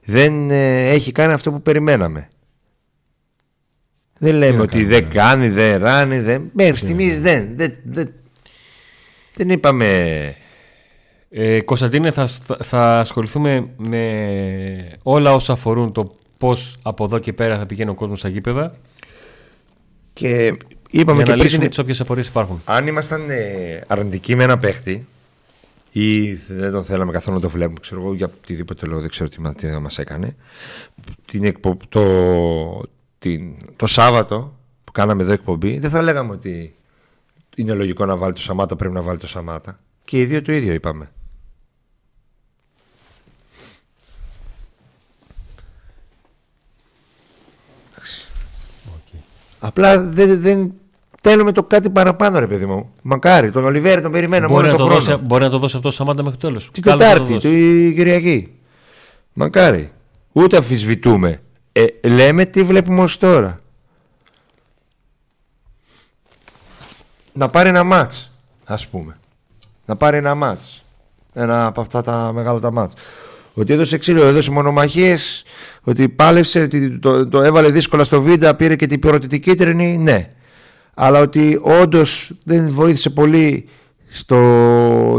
δεν ε, έχει κάνει αυτό που περιμέναμε. Δεν λέμε ότι δεν ναι. κάνει, δεν ράνει, δεν... μέχρι στιγμής δεν, δεν, δεν. Δεν είπαμε. Ε, Κωνσταντίνε, θα, θα ασχοληθούμε με όλα όσα αφορούν το πώς από εδώ και πέρα θα πηγαίνει ο κόσμος στα γήπεδα. Και είπαμε για να και λύσουμε τις όποιες απορίες υπάρχουν. Αν ήμασταν ε, αρνητικοί με ένα παίχτη ή δεν τον θέλαμε καθόλου να το βλέπουμε, ξέρω εγώ, για οτιδήποτε λόγο, δεν ξέρω τι, μα έκανε. Την, το, την, το Σάββατο που κάναμε εδώ εκπομπή, δεν θα λέγαμε ότι είναι λογικό να βάλει το Σαμάτα, πρέπει να βάλει το Σαμάτα. Και οι δύο το ίδιο είπαμε. Okay. Απλά δεν, δεν θέλουμε το κάτι παραπάνω, ρε παιδί μου. Μακάρι, τον Ολιβέρη τον περιμένω μπορεί μόνο να το δώσει, μπορεί να το δώσει αυτό το Σαμάτα μέχρι το τέλος. Την Τετάρτη, την Κυριακή. Μακάρι. Ούτε αμφισβητούμε. Ε, λέμε τι βλέπουμε ως τώρα. Να πάρει ένα μάτς, ας πούμε. Να πάρει ένα μάτς. Ένα από αυτά τα μεγάλα τα μάτς. Ότι έδωσε ξύλο, έδωσε μονομαχίες, ότι πάλεψε, ότι το, το έβαλε δύσκολα στο βίντεο, πήρε και την πυροτητική τρενή, ναι. Αλλά ότι όντως δεν βοήθησε πολύ στο...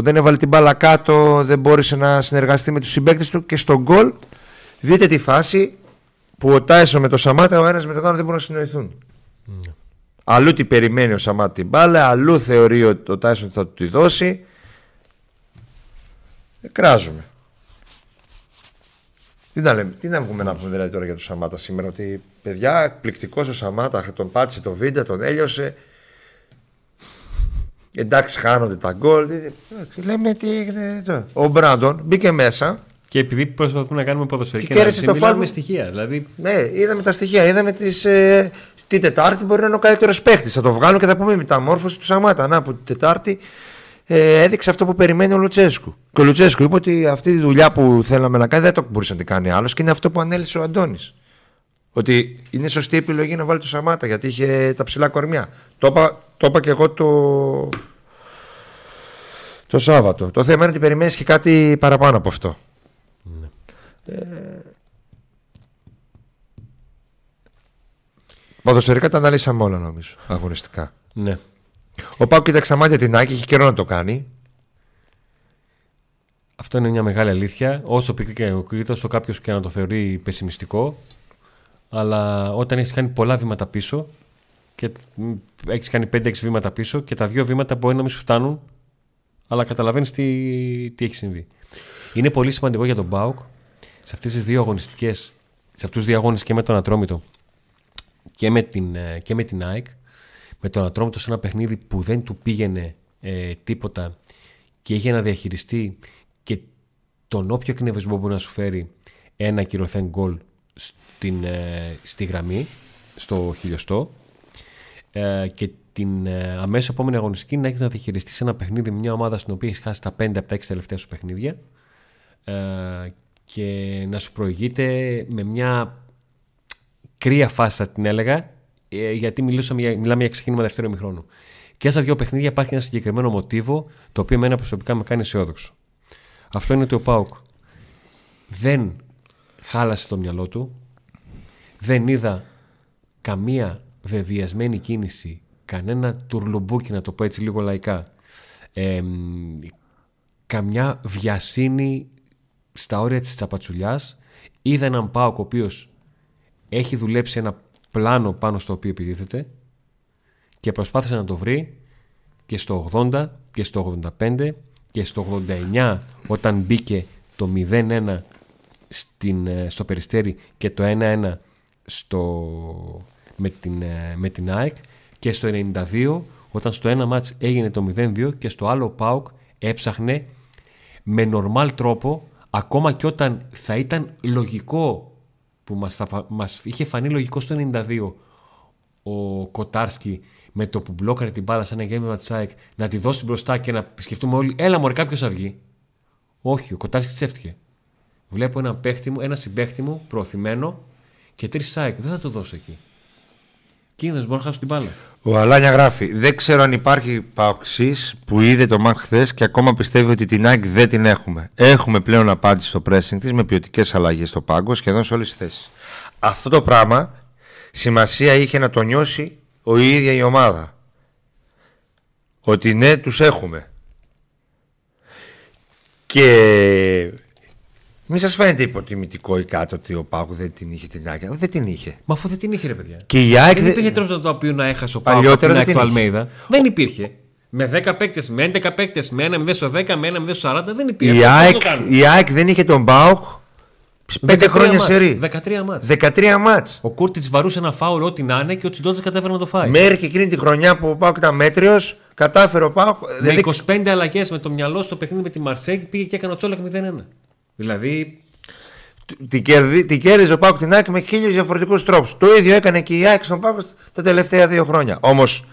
δεν έβαλε την μπάλα κάτω, δεν μπόρεσε να συνεργαστεί με τους συμπαίκτες του και στον γκολ δείτε τη φάση που ο Τάισον με το Σαμάτα ο ένας με τον άλλο δεν μπορούν να συνοηθούν. Mm. Αλλού τι περιμένει ο Σαμάτα την μπάλα, αλλού θεωρεί ότι ο Τάισον θα του τη δώσει. Δεν κράζουμε. Τι να, λέμε, τι να βγούμε να πούμε δηλαδή τώρα για τον Σαμάτα σήμερα, ότι παιδιά εκπληκτικός ο Σαμάτα, τον πάτησε το βίντεο, τον έλειωσε. Εντάξει, χάνονται τα γκολ. Λέμε τι. Ο Μπράντον μπήκε μέσα. Και επειδή προσπαθούμε να κάνουμε ποδοσφαιρική ανάλυση, το μιλάμε με στοιχεία. Δηλαδή... Ναι, είδαμε τα στοιχεία. Είδαμε τις, ε, την Τετάρτη μπορεί να είναι ο καλύτερος παίχτη. Θα το βγάλω και θα πούμε μεταμόρφωση του Σαμάτα. Να, από την Τετάρτη ε, έδειξε αυτό που περιμένει ο Λουτσέσκου. Και ο Λουτσέσκου είπε ότι αυτή τη δουλειά που θέλαμε να κάνει δεν το μπορούσε να την κάνει άλλος και είναι αυτό που ανέλησε ο Αντώνης. Ότι είναι σωστή επιλογή να βάλει το Σαμάτα γιατί είχε τα ψηλά κορμιά. Το είπα, το είπα και εγώ το, το Σάββατο. Το θέμα είναι ότι περιμένεις και κάτι παραπάνω από αυτό. Ναι. Ε... Ποδοσφαιρικά τα αναλύσαμε όλα νομίζω, αγωνιστικά. Ναι. Ο Πάκου κοίταξε μάτια την Άκη, έχει καιρό να το κάνει. Αυτό είναι μια μεγάλη αλήθεια. Όσο πικρή και ο όσο κάποιος και να το θεωρεί πεσημιστικό, αλλά όταν έχεις κάνει πολλά βήματα πίσω και έχεις κάνει 5-6 βήματα πίσω και τα δύο βήματα μπορεί να μην σου φτάνουν, αλλά καταλαβαίνεις τι, τι έχει συμβεί. Είναι πολύ σημαντικό για τον Μπάουκ σε αυτές τις δύο αγωνιστικές, σε αυτούς του δύο αγώνες και με τον Ατρόμητο και με την, ε, και με την ΑΕΚ, με τον Ατρόμητο σε ένα παιχνίδι που δεν του πήγαινε ε, τίποτα και είχε να διαχειριστεί και τον όποιο εκνευρισμό μπορεί να σου φέρει ένα κυρωθέν γκολ στην, ε, στη γραμμή, στο χιλιοστό ε, και την ε, αμέσως επόμενη αγωνιστική να έχεις να διαχειριστείς σε ένα παιχνίδι με μια ομάδα στην οποία έχεις χάσει τα 5 από τα 6 τελευταία σου παιχνίδια ε, και να σου προηγείται με μια κρύα φάση θα την έλεγα ε, γιατί μιλούσαμε, μιλάμε για ξεκίνημα δεύτερο ημιχρόνου. Και στα δύο παιχνίδια υπάρχει ένα συγκεκριμένο μοτίβο το οποίο εμένα προσωπικά με κάνει αισιόδοξο. Αυτό είναι ότι ο Πάουκ δεν χάλασε το μυαλό του, δεν είδα καμία βεβαιασμένη κίνηση, κανένα τουρλουμπούκι να το πω έτσι λίγο λαϊκά, ε, καμιά βιασύνη στα όρια της τσαπατσουλιάς, είδα έναν Πάοκ ο οποίος έχει δουλέψει ένα πλάνο πάνω στο οποίο επιτίθεται και προσπάθησε να το βρει και στο 80 και στο 85 και στο 89 όταν μπήκε το 0-1 στην, ε, στο Περιστέρι και το 1-1 στο, με, την, ε, με την ΑΕΚ και στο 92 όταν στο ένα μάτς έγινε το 0-2 και στο άλλο ΠΑΟΚ έψαχνε με νορμάλ τρόπο ακόμα και όταν θα ήταν λογικό που μας, θα, μας είχε φανεί λογικό στο 92 ο Κοτάρσκι με το που μπλόκαρε την μπάλα σαν ένα γέμιμα τσάικ να τη δώσει μπροστά και να σκεφτούμε όλοι έλα μωρέ κάποιος θα βγει όχι ο Κοτάρσκι τσέφτηκε Βλέπω ένα, παίχτη μου, ένα συμπαίχτη μου προωθημένο και τρεις σάικ. Δεν θα το δώσω εκεί. Κίνδυνος, μπορώ να χάσω την μπάλα. Ο Αλάνια γράφει: Δεν ξέρω αν υπάρχει παοξής που είδε το Μαχ χθες και ακόμα πιστεύει ότι την ΑΕΚ δεν την έχουμε. Έχουμε πλέον απάντηση στο pressing της με ποιοτικές αλλαγές στο πάγκο σχεδόν σε όλες τις θέσεις. Αυτό το πράγμα σημασία είχε να το νιώσει ο ίδια η ομάδα. Ότι ναι, τους έχουμε. Και μην σας φαίνεται υποτιμητικό ή κάτι ότι ο Πάουκ δεν την είχε την Άκη. Δεν την είχε. Μα αφού δεν την είχε, ρε παιδιά. Και η Άκη. Δεν υπήρχε τρόπος το οποίο να έχασε ο Πάουκ από την Άκη του Αλμέιδα. Δεν υπήρχε. Με 10 παίκτες, με 11 παίκτες, με 1 0 στο 10, με 1 0 στο 40 δεν υπήρχε. Η ΑΕΚ, η ΑΕΚ δεν είχε τον Πάουκ 5 χρόνια σε ρί. 13 μάτς. 13 μάτς. Ο Κούρτιτς βαρούσε ένα φάουλ ό,τι να είναι και ο Τσιντότζα κατέφερε να το φάει. Μέχρι και εκείνη τη χρονιά που ο Πάουκ ήταν μέτριος, κατάφερε ο Πάουκ. Με 25 αλλαγές με το μυαλό στο παιχνίδι με τη Μαρσέκ πήγε και έκανε ο Τσόλακ 0-1. Δηλαδή την, κερδί, κέρδιζε ο Πάκου την ΑΕΚ με χίλιους διαφορετικούς τρόπους. Το ίδιο έκανε και η ΑΕΚ στον Πάκου τα τελευταία δύο χρόνια. Όμως,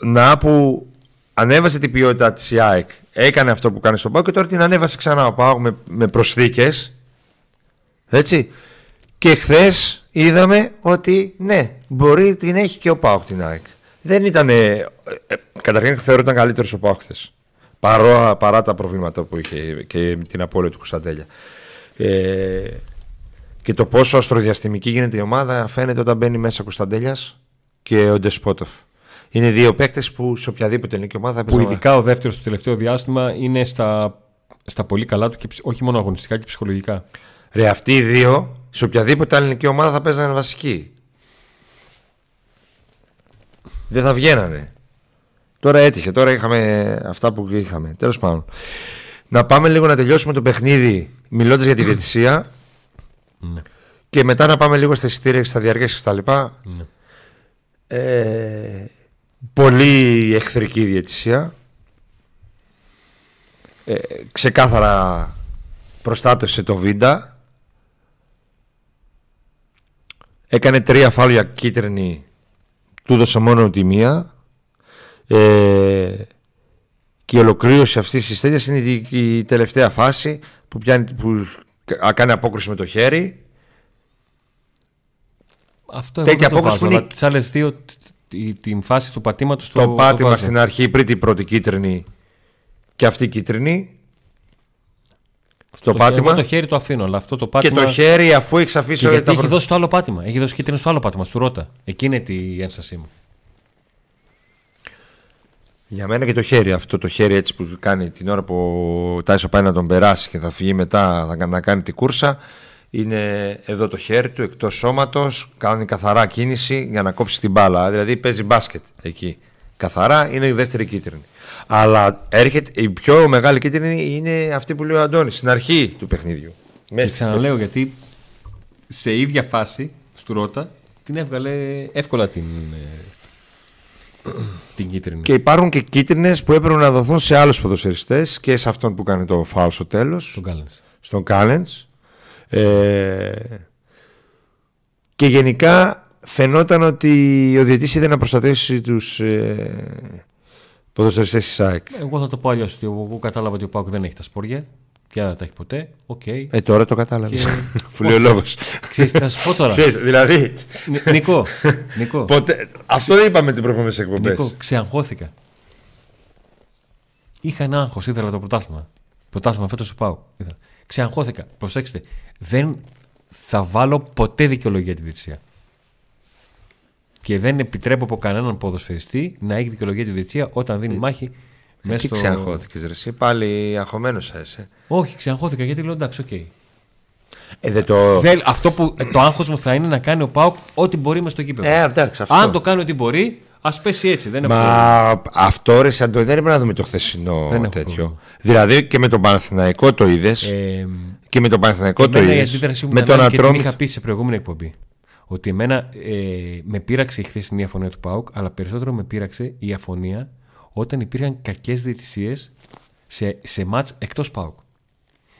να που ανέβασε την ποιότητα της ΑΕΚ, έκανε αυτό που κάνει στον Πάκου και τώρα την ανέβασε ξανά ο Πάκου με, με προσθήκες. Έτσι. Και χθες είδαμε ότι ναι, μπορεί την έχει και ο Πάοκ την ΑΕΚ. Δεν ήταν. Ε, ε, καταρχήν θεωρώ ότι ήταν καλύτερος ο Πάοκ χθες. Παρά, παρά τα προβλήματα που είχε και την απώλεια του Κωνσταντέλια. Ε, και το πόσο αστροδιαστημική γίνεται η ομάδα φαίνεται όταν μπαίνει μέσα ο Κωνσταντέλιας και ο Ντεσπότοφ. Είναι δύο παίκτες που σε οποιαδήποτε ελληνική ομάδα Που ειδικά ο δεύτερος στο τελευταίο διάστημα είναι στα, στα πολύ καλά του και όχι μόνο αγωνιστικά και ψυχολογικά. Ρε, αυτοί οι δύο σε οποιαδήποτε ελληνική ομάδα θα παίζανε βασική. Δεν θα βγαίνανε. Τώρα έτυχε, τώρα είχαμε αυτά που είχαμε. Τέλος πάντων. Να πάμε λίγο να τελειώσουμε το παιχνίδι μιλώντας για τη διαιτησία. Ναι. Και μετά να πάμε λίγο στα εισιτήρια και στα διαρκές και στα Ναι. Ε, πολύ εχθρική διαιτησία. Ε, ξεκάθαρα προστάτευσε το Βίντα. Έκανε τρία φάλια κίτρινη. Του έδωσε μόνο τη μία. Ε, και η ολοκλήρωση αυτής της τέτοιας είναι η, η τελευταία φάση που, πιάνει, που κάνει απόκριση με το χέρι. Αυτό εγώ Τέτοια δεν το απόκριση βάζω, που είναι- αλλά τις άλλες δύο τη- την φάση του πατήματος Το, το, πάτημα βάζω. στην αρχή πριν την πρώτη κίτρινη και αυτή η κίτρινη. Το, Το- πάτημα. Εγώ το χέρι το αφήνω, αλλά αυτό το και πάτημα. το χέρι αφού έχει αφήσει Και όλα γιατί τα έχει δώσει το άλλο πάτημα. Έχει δώσει κίτρινο στο άλλο πάτημα, του Ρότα. Εκεί είναι η ένστασή μου. Για μένα και το χέρι αυτό το χέρι έτσι που κάνει την ώρα που ο Τάισο πάει να τον περάσει και θα φύγει μετά θα κα- να κάνει την κούρσα είναι εδώ το χέρι του εκτός σώματος κάνει καθαρά κίνηση για να κόψει την μπάλα. Δηλαδή παίζει μπάσκετ εκεί. Καθαρά είναι η δεύτερη κίτρινη. Αλλά έρχεται, η πιο μεγάλη κίτρινη είναι αυτή που λέει ο Αντώνης στην αρχή του παιχνίδιου Και Μέσα στην ξαναλέω γιατί σε ίδια φάση του Ρότα την έβγαλε εύκολα την, ε, την κίτρινη. Και υπάρχουν και κίτρινες που έπρεπε να δοθούν σε άλλους ποδοσφαιριστές και σε αυτόν που κάνει το φάουλ στο τέλος, Τον Κάλενς. στον Κάλενς. Ε, και γενικά φαινόταν ότι ο διαιτής είδε να προστατεύσει τους ε, ποδοσφαιριστές της ΑΕΚ. Εγώ θα το πω αλλιώς. ότι Εγώ κατάλαβα ότι ο ΠΑΟΚ δεν έχει τα ψωμιά και δεν τα έχει ποτέ. Οκ. Ε, τώρα το κατάλαβες. Και- που λέει ο λόγος. Ξέρεις τι θα σου πω τώρα. Ξέρεις, δηλαδή, Νι- Νικό, Νικό, ποτέ, αυτό δεν είπαμε την προηγούμενη εκπομπές. Νικό, ξεαγχώθηκα. Είχα ένα άγχος, ήθελα το πρωτάθλημα. Πρωτάθλημα φέτος του ΠΑΟΚ. Ήθελα. Ξεαγχώθηκα. Προσέξτε, δεν θα βάλω ποτέ δικαιολογία τη διαιτησία. Και δεν επιτρέπω από κανέναν ποδοσφαιριστή να έχει δικαιολογία τη διετησία όταν δίνει μάχη μέσα Ε, Τι στο... ξεαγχώθηκες ρε εσύ, πάλι αγχωμένος θα είσαι. Όχι, ξεαγχώθηκα γιατί λέω εντάξει, οκ. Ε, δεν το... Θέλ- αυτό που ε, το άγχος μου θα είναι να κάνει ο Πάουκ ό,τι μπορεί μες στο κήπεδο. Ε, εντάξει, αυτό. Αν το κάνει ό,τι μπορεί, ας πέσει έτσι. Δεν έχω πρόβλημα. Μα αυτό ρε Σαντώνη δεν έπρεπε να δούμε το χθεσινό Δεν έχω τέτοιο. πρόβλημα. Δηλαδή και με τον Παναθηναϊκό το είδες. Ε, και με τον Παναθηναϊκό το Εμένα η είδες. αντίδρασή μου Με ήταν τον άλλη και την Ατρόμητο. είχα πει σε προηγούμενη εκπομπή. Ότι εμένα ε, με πείραξε η χθεσινή αφωνία του ΠΑΟΚ, αλλά περισσότερο με πείραξε η αφωνία όταν υπήρχαν κακές διαιτησίες σε, σε μάτς εκτός ΠΑΟΚ.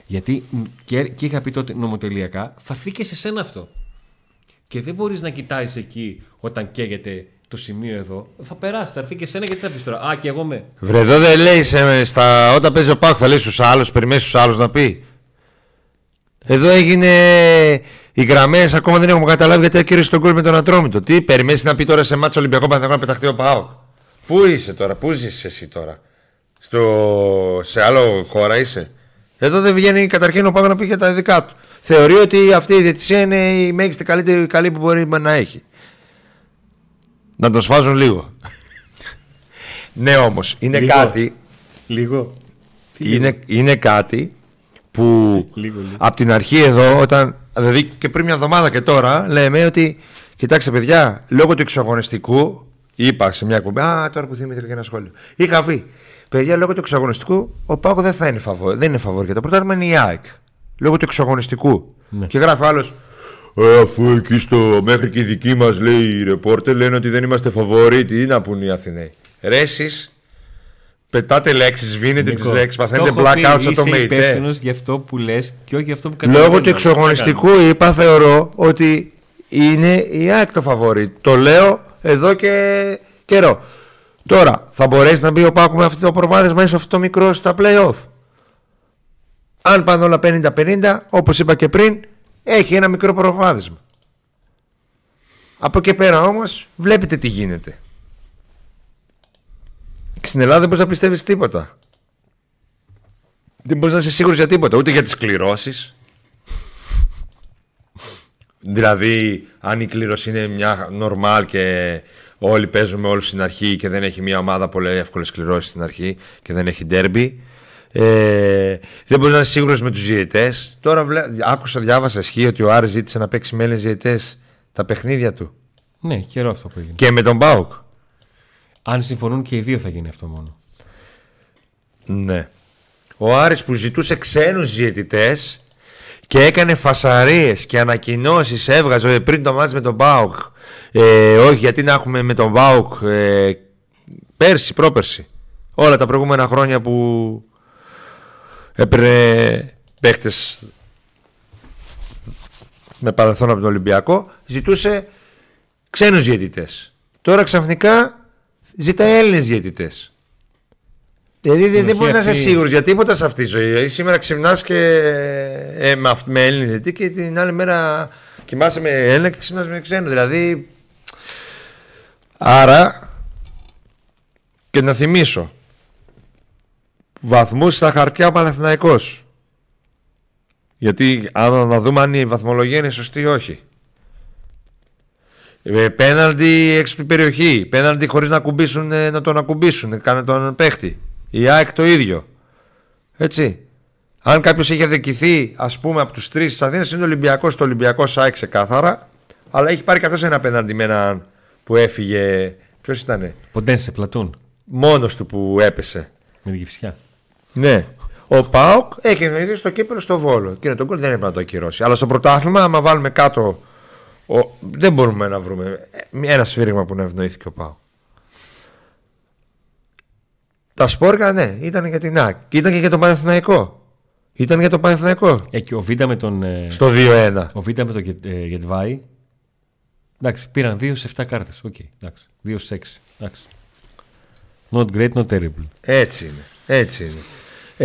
Γιατί μ, και, και είχα πει τότε νομοτελειακά, θα έρθει και σε σένα αυτό. Και δεν μπορείς να κοιτάει εκεί όταν καίγεται το σημείο εδώ. Θα περάσει, θα έρθει και σε σένα γιατί θα πεις τώρα. Α, και εγώ με. Βρε εδώ δεν λέει σε, στα, όταν παίζει ο Πάκ θα λέει στους άλλους, περιμένεις στους άλλους να πει. Εδώ έγινε. Οι γραμμές ακόμα δεν έχουμε καταλάβει γιατί ακύρωσε τον κόλ με τον Ατρόμητο. Τι περιμένεις να πει τώρα σε μάτσο Ολυμπιακό Παναθηναϊκό να πεταχτεί ο Πάοκ. Πού είσαι τώρα, πού ζεις εσύ τώρα; Στο... Σε άλλο χώρα είσαι; Εδώ δεν βγαίνει καταρχήν ο Πάοκ να πει για τα δικά του. Θεωρεί ότι αυτή η διαιτησία είναι η μέγιστη καλύτερη καλή που μπορεί να έχει. Να τον σφάζουν λίγο. ναι όμως, είναι Λίγο. κάτι Λίγο. είναι, είναι κάτι που Λίγο, λίγο. από την αρχή εδώ, όταν, δηλαδή και πριν μια εβδομάδα και τώρα, λέμε ότι κοιτάξτε παιδιά, λόγω του εξαγωνιστικού, είπα σε μια εκπομπή, Α, τώρα που θυμήθηκα και ένα σχόλιο. Είχα πει, παιδιά, λόγω του εξαγωνιστικού, ο Πάκο δεν θα είναι φαβόρ, δεν είναι φαβόρ για το πρωτάθλημα, είναι η ΑΕΚ. Λόγω του εξαγωνιστικού. Ναι. Και γράφει άλλος. Ε, αφού εκεί στο μέχρι και οι δικοί μας λέει οι ρεπόρτερ λένε ότι δεν είμαστε φαβοροί, τι να πούν οι Αθηναίοι. Ρε εσείς, πετάτε λέξεις, σβήνετε τις Νικό, λέξεις, το παθαίνετε έχω blackout πει, σαν το Είσαι mate. ε. υπεύθυνος για αυτό που λες και όχι για αυτό που καταλαβαίνω. Λόγω του εξογωνιστικού είπα θεωρώ ότι είναι η ΑΕΚ το φαβορή. Το λέω εδώ και καιρό. Τώρα, θα μπορέσει να μπει ο Πάκου με αυτό το προβάδισμα μέσα σε αυτό το μικρό στα play-off. Αν πάνε όλα 50-50, όπως είπα και πριν, έχει ένα μικρό προβάδισμα. Από εκεί πέρα όμως, βλέπετε τι γίνεται. Στην Ελλάδα δεν μπορείς να πιστεύεις τίποτα. Δεν μπορείς να είσαι σίγουρος για τίποτα, ούτε για τις κληρώσεις, Δηλαδή, αν η κλήρωση είναι μια νορμάλ και όλοι παίζουμε όλοι στην αρχή και δεν έχει μια ομάδα πολύ εύκολες κληρώσεις στην αρχή και δεν έχει ντέρμπι. Ε, δεν μπορεί να είσαι σίγουρος με τους διαιτητές. Τώρα βλέ... άκουσα, διάβασα ισχύει ότι ο Άρης ζήτησε να παίξει με Έλληνες διαιτητές τα παιχνίδια του. Ναι, καιρό αυτό που έγινε. Και με τον Μπάουκ. Αν συμφωνούν και οι δύο θα γίνει αυτό μόνο. Ναι. Ο Άρης που ζητούσε ξένους διαιτητές και έκανε φασαρίες και ανακοινώσεις έβγαζε πριν το μάτς με τον Μπάουκ. Ε, όχι γιατί να έχουμε με τον Μπάουκ ε, πέρσι, πρόπερσι. Όλα τα προηγούμενα χρόνια που έπαιρνε παίχτες με παρελθόν από τον Ολυμπιακό ζητούσε ξένους διαιτητές. Τώρα ξαφνικά ζητάει Έλληνες διαιτητές Δηλαδή δεν, δεν μπορείς να είσαι σίγουρος για τίποτα σε αυτή τη ζωή. Δηλαδή, σήμερα ξυπνάς και ε, με, με Έλληνες και την άλλη μέρα κοιμάσαι με Έλληνα και ξυπνάς με ξένο. Δηλαδή. Άρα. Και να θυμίσω. Βαθμούς στα χαρτιά ο Παναθηναϊκός. Γιατί αν να δούμε αν η βαθμολογία είναι σωστή ή όχι. Ε, πέναλτι έξω από την περιοχή. Πέναλτι χωρίς να, να τον ακουμπήσουν. Κάνε τον παίχτη. Η ΑΕΚ το ίδιο. Έτσι. Αν κάποιος έχει αδικηθεί, ας πούμε, από τους τρεις της Αθήνας, είναι ο Ολυμπιακός. Το Ολυμπιακός ΑΕΚ ξεκάθαρα. Αλλά έχει πάρει καθώς ένα πέναντι με έναν που έφυγε. Ποιος ήταν. Ποντένσε, πλατούν. Μόνος του που έπεσε. Με την κυφσιά. Ναι. Ο Πάοκ έχει ευνοηθεί στο κύπελο στο βόλο. Και τον κόλ δεν έπρεπε να το ακυρώσει. Αλλά στο πρωτάθλημα, άμα βάλουμε κάτω. Ο... Δεν μπορούμε να βρούμε ένα σφύριγμα που να ευνοήθηκε ο Πάοκ. Τα σπόρκα, ναι, ήταν για την ΑΚ. Ήταν και για τον Παναθηναϊκό. Ήταν για τον Παναθηναϊκό. Ε, και ο Β με τον. Ε, Στο 2-1. Ο Β με τον ε, Γετβάη. Εντάξει, πήραν 2 σε 7 κάρτες. OK, okay, εντάξει. 2 σε 6. Εντάξει. Not great, not terrible. Έτσι είναι. Έτσι είναι.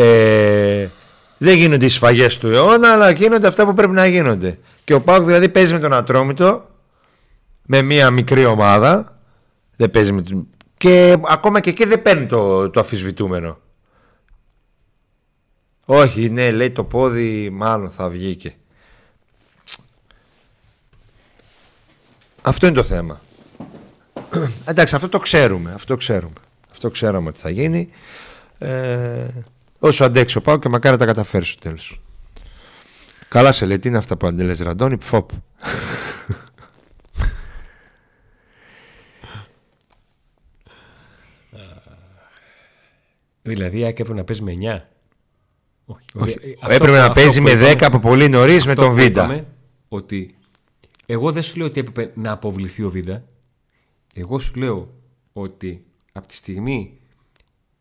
Ε, δεν γίνονται οι σφαγές του αιώνα, αλλά γίνονται αυτά που πρέπει να γίνονται. Και ο ΠΑΟΚ δηλαδή παίζει με τον Ατρόμητο με μια μικρή ομάδα. Δεν παίζει με, και ακόμα και εκεί δεν παίρνει το, το αφισβητούμενο. Όχι, ναι, λέει το πόδι μάλλον θα βγήκε. Αυτό είναι το θέμα. Εντάξει, αυτό το ξέρουμε. Αυτό ξέρουμε. Αυτό ξέραμε ότι θα γίνει. Ε, όσο αντέξω πάω και μακάρι τα καταφέρει στο τέλος. Καλά σε λέει, τι είναι αυτά που αντέλες Ραντώνη, φοπ. Δηλαδή η έπρεπε να παίζει με 9. Όχι. Όχι. Αυτό, έπρεπε να παίζει με 10 από πολύ νωρίς με τον Βίντα. Ότι εγώ δεν σου λέω ότι έπρεπε να αποβληθεί ο Βίντα. Εγώ σου λέω ότι από τη στιγμή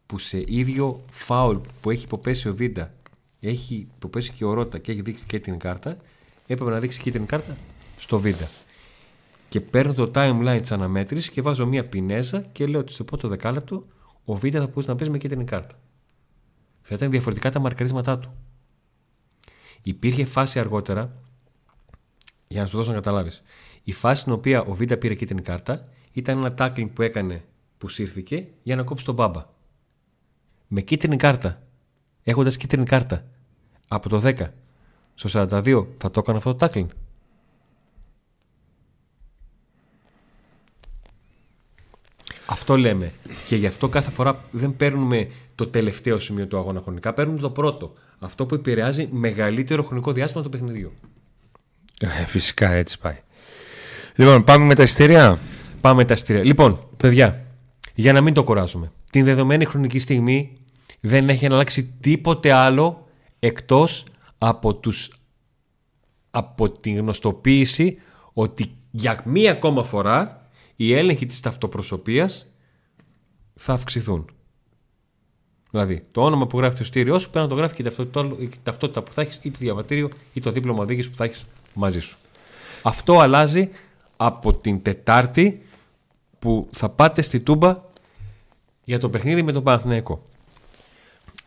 που σε ίδιο φάουλ που έχει υποπέσει ο Βίντα έχει υποπέσει και ο Ρότα και έχει δείξει και την κάρτα, έπρεπε να δείξει και την κάρτα στο Βίντα. Και παίρνω το timeline της αναμέτρησης και βάζω μία πινέζα και λέω ότι στο πρώτο δεκάλεπτο ο Β θα μπορούσε να παίζει με κίτρινη κάρτα. Θα ήταν διαφορετικά τα μαρκαρίσματά του. Υπήρχε φάση αργότερα, για να σου δώσω να καταλάβεις. Η φάση στην οποία ο Β πήρε κίτρινη κάρτα ήταν ένα tackling που έκανε που σύρθηκε για να κόψει τον μπάμπα. Με κίτρινη κάρτα. Έχοντας κίτρινη κάρτα. Από το 10 στο 42 θα το έκανε αυτό το tackling. Αυτό λέμε. Και γι' αυτό κάθε φορά δεν παίρνουμε το τελευταίο σημείο του αγώνα χρονικά, παίρνουμε το πρώτο. Αυτό που επηρεάζει μεγαλύτερο χρονικό διάστημα του παιχνιδιού. Ε, φυσικά έτσι πάει. Λοιπόν, πάμε με τα εισιτήρια. Πάμε με τα εισιτήρια. Λοιπόν, παιδιά, για να μην το κοράζουμε. Την δεδομένη χρονική στιγμή δεν έχει αλλάξει τίποτε άλλο εκτός από, τους, από την γνωστοποίηση ότι για μία ακόμα φορά οι έλεγχοι της ταυτοπροσωπείας θα αυξηθούν. Δηλαδή, το όνομα που γράφει το στήριό σου πρέπει να το γράφει και η ταυτότητα που θα έχεις ή το διαβατήριο ή το δίπλωμα οδήγησης που θα έχεις μαζί σου. Αυτό αλλάζει από την Τετάρτη που θα πάτε στη Τούμπα για το παιχνίδι με τον Παναθηναϊκό.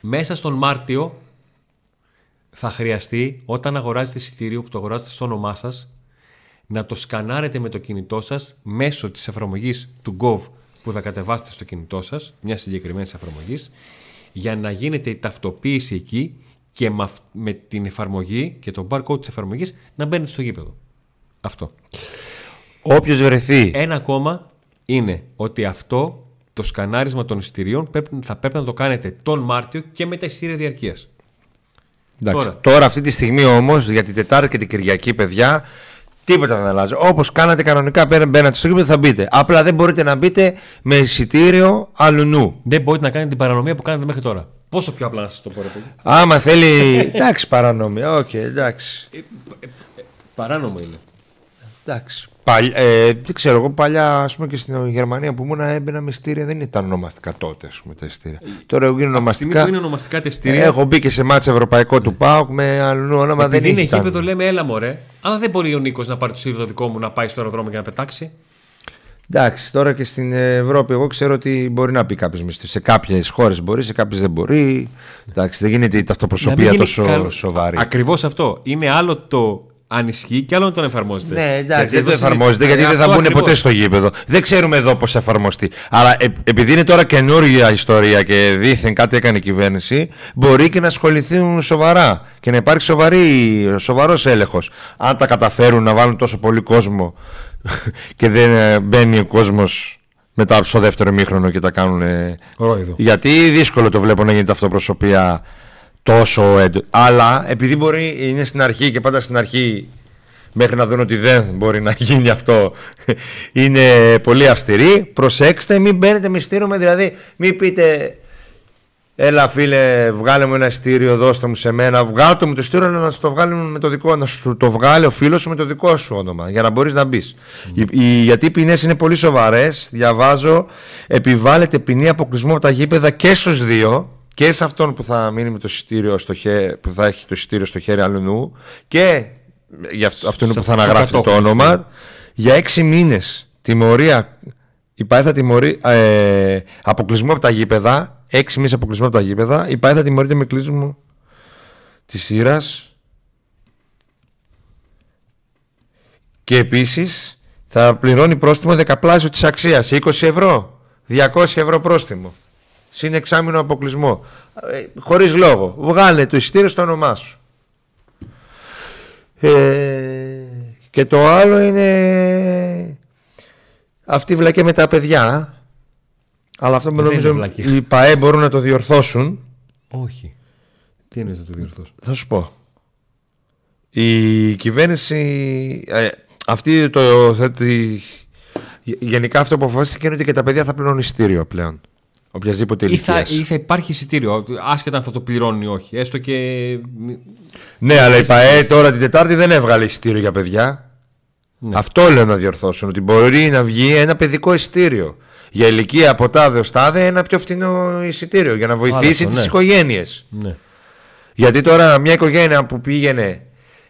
Μέσα στον Μάρτιο θα χρειαστεί όταν αγοράζετε εισιτήριο που το αγοράζετε στο όνομά σας να το σκανάρετε με το κινητό σας μέσω της εφαρμογής του Gov που θα κατεβάσετε στο κινητό σας, μια συγκεκριμένη εφαρμογής, για να γίνεται η ταυτοποίηση εκεί και με την εφαρμογή και το barcode της εφαρμογής να μπαίνετε στο γήπεδο. Αυτό. Όποιος βρεθεί. Ένα ακόμα είναι ότι αυτό το σκανάρισμα των εισιτηρίων πρέπει, θα πρέπει να το κάνετε τον Μάρτιο και με τα εισιτήρια διαρκείας. Τώρα. Τώρα αυτή τη στιγμή όμως για την Τετάρτη και την Κυριακή, παιδιά, τίποτα δεν αλλάζει. Όπως κάνατε κανονικά, μπαίνατε στο γήπεδο θα μπείτε. Απλά δεν μπορείτε να μπείτε με εισιτήριο αλουνού. Δεν μπορείτε να κάνετε την παρανομία που κάνετε μέχρι τώρα. Πόσο πιο απλά να σας το πω, ρε παιδί. Άμα θέλει. εντάξει, παρανομία. OK, okay, εντάξει. Ε, ε, ε, παράνομο είναι. Εντάξει. Παλ, ε, δεν ξέρω, εγώ παλιά ας πούμε, και στην Γερμανία που ήμουν έμπαινα με εισιτήρια δεν ήταν ονομαστικά τότε ας πούμε, τα εισιτήρια. Τώρα είναι ονομαστικά. που είναι ονομαστικά τα ειστήρια. Έχω μπει και σε μάτσα ευρωπαϊκό του ΠΑΟΚ με αλλού όνομα Επειδή δεν είναι εκεί που λέμε έλα μωρέ. Αλλά δεν μπορεί ο Νίκος να πάρει το σύρδο δικό μου να πάει στο αεροδρόμιο και να πετάξει. Εντάξει, τώρα και στην Ευρώπη, εγώ ξέρω ότι μπορεί να πει κάποιος μισθό. Σε κάποιες χώρες μπορεί, σε κάποιες δεν μπορεί. Εντάξει, δεν γίνεται η ταυτοπροσωπία τόσο σοβαρή. Ακριβώς αυτό. Είναι άλλο το αν ισχύει και άλλο να τον εφαρμόζεται. Ναι, εντάξει, δεν το εφαρμόζεται γιατί δεν θα μπουν ποτέ στο γήπεδο. Δεν ξέρουμε εδώ πώς εφαρμοστεί. Αλλά ε, επειδή είναι τώρα καινούργια ιστορία και δήθεν κάτι έκανε η κυβέρνηση, μπορεί και να ασχοληθούν σοβαρά και να υπάρξει σοβαρός έλεγχος. Αν τα καταφέρουν να βάλουν τόσο πολύ κόσμο και δεν ε, μπαίνει ο κόσμος μετά στο δεύτερο μήχρονο και τα κάνουν. Γιατί δύσκολο το βλέπω να γίνεται αυτοπροσωπεία τόσο έντονο. Αλλά επειδή μπορεί, είναι στην αρχή και πάντα στην αρχή μέχρι να δουν ότι δεν μπορεί να γίνει αυτό είναι πολύ αυστηρή προσέξτε μην μπαίνετε με στήρωμα δηλαδή μην πείτε έλα φίλε βγάλε μου ένα στήριο δώστε μου σε μένα βγάλε το με το στήριο να σου το βγάλει με το δικό να σου το βγάλει ο φίλος σου με το δικό σου όνομα για να μπορείς να μπεις. Mm. γιατί οι ποινές είναι πολύ σοβαρές διαβάζω επιβάλλεται ποινή αποκλεισμού από τα γήπεδα και στους δύο και σε αυτόν που θα μείνει με το εισιτήριο στο χέρι, που θα έχει το εισιτήριο στο χέρι αλλού και για αυτόν που θα αναγράφει το όνομα για έξι μήνες τιμωρία υπάρχει τιμωρία ε, αποκλεισμού από τα γήπεδα έξι μήνες αποκλεισμού από τα γήπεδα υπάρχει θα τιμωρείται με κλείσιμο της σειράς και επίσης θα πληρώνει πρόστιμο δεκαπλάσιο της αξίας 20 ευρώ 200 ευρώ πρόστιμο Συν εξάμεινο αποκλεισμό. Ε, χωρίς λόγο. Βγάλε το εισιτήριο στο όνομά σου. Ε, και το άλλο είναι αυτή η βλακία με τα παιδιά. Αλλά αυτό νομίζω οι ΠαΕ μπορούν να το διορθώσουν. Όχι. Τι είναι να το διορθώσουν; Θα σου πω. Η κυβέρνηση ε, αυτή το θέτει γενικά αυτό που αποφασίστηκε είναι ότι και τα παιδιά θα πληρώνουν εισιτήριο πλέον. Οποιασδήποτε ή θα, ή θα υπάρχει εισιτήριο, άσχετα αν θα το πληρώνει ή όχι. Έστω και. Ναι, αλλά η ΠαΕ τώρα την Τετάρτη δεν έβγαλε εισιτήριο για παιδιά. Ναι. Αυτό λέω να διορθώσουν. Ότι μπορεί να βγει ένα παιδικό εισιτήριο. Για ηλικία από τάδε ως τάδε ένα πιο φθηνό εισιτήριο για να βοηθήσει τις ναι. οικογένειες. Ναι. Γιατί τώρα μια οικογένεια που πήγαινε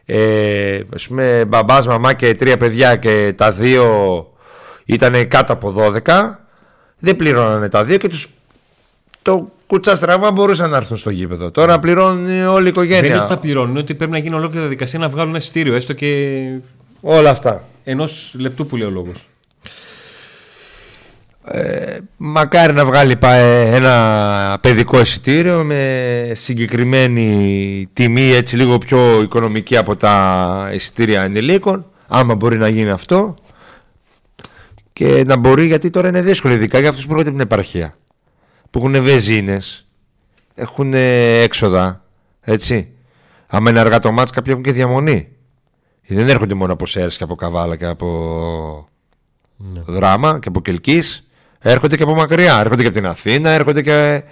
ε, ας πούμε μπαμπάς, μαμά και τρία παιδιά και τα δύο ήταν κάτω από 12 δεν πληρώνανε τα δύο και τους το κουτσά στραβά μπορούσαν να έρθουν στο γήπεδο. Τώρα πληρώνει όλη η οικογένεια. Δεν είναι ότι θα πληρώνουν, ότι πρέπει να γίνει ολόκληρη διαδικασία να βγάλουν ένα εισιτήριο, έστω και. Όλα αυτά. Ενός λεπτού που λέει ο λόγος. Ε, μακάρι να βγάλει ένα παιδικό εισιτήριο με συγκεκριμένη τιμή έτσι λίγο πιο οικονομική από τα εισιτήρια ενηλίκων άμα μπορεί να γίνει αυτό και να μπορεί γιατί τώρα είναι δύσκολο ειδικά για αυτούς που έρχονται την επαρχία που έχουν βεζίνες, έχουν έξοδα, έτσι. Άμα είναι αργά το μάτς κάποιοι έχουν και διαμονή. Δεν έρχονται μόνο από Σέρς και από Καβάλα και από ναι. Δράμα και από Κελκής. Έρχονται και από μακριά, έρχονται και από την Αθήνα, έρχονται και...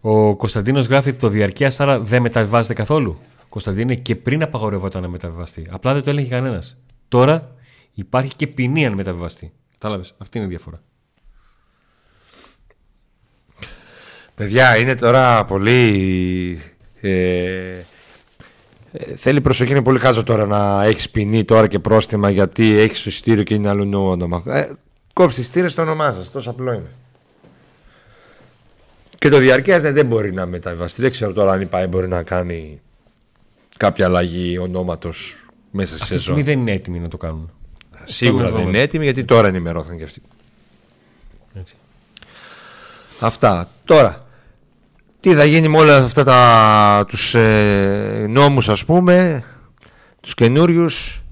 Ο Κωνσταντίνος γράφει το διαρκεία άρα δεν μεταβιβάζεται καθόλου. Κωνσταντίνε και πριν απαγορευόταν να μεταβιβαστεί. Απλά δεν το έλεγε κανένας. Τώρα υπάρχει και ποινή αν μεταβιβαστεί. Κατάλαβες. Αυτή είναι η διαφορά. Παιδιά, είναι τώρα πολύ... Ε, ε, θέλει προσοχή, είναι πολύ χάζο τώρα να έχεις ποινή τώρα και πρόστιμα γιατί έχεις το εισιτήριο και είναι αλλού όνομα. Ε, κόψεις εισιτήριο στο όνομά σας. Τόσο απλό είναι. Και το διαρκεία δεν μπορεί να μεταβιβαστεί. Δεν ξέρω τώρα αν η ΠΑΕ μπορεί να κάνει κάποια αλλαγή ονόματος μέσα στη σεζόν. Αυτή δεν είναι έτοιμοι να το κάνουν. Σίγουρα δεν είναι έτοιμοι γιατί τώρα ενημερώθηκαν και αυτοί. Έτσι. Αυτά. Τώρα, τι θα γίνει με όλα αυτά τα, τους ε, νόμους ας πούμε, τους καινούριους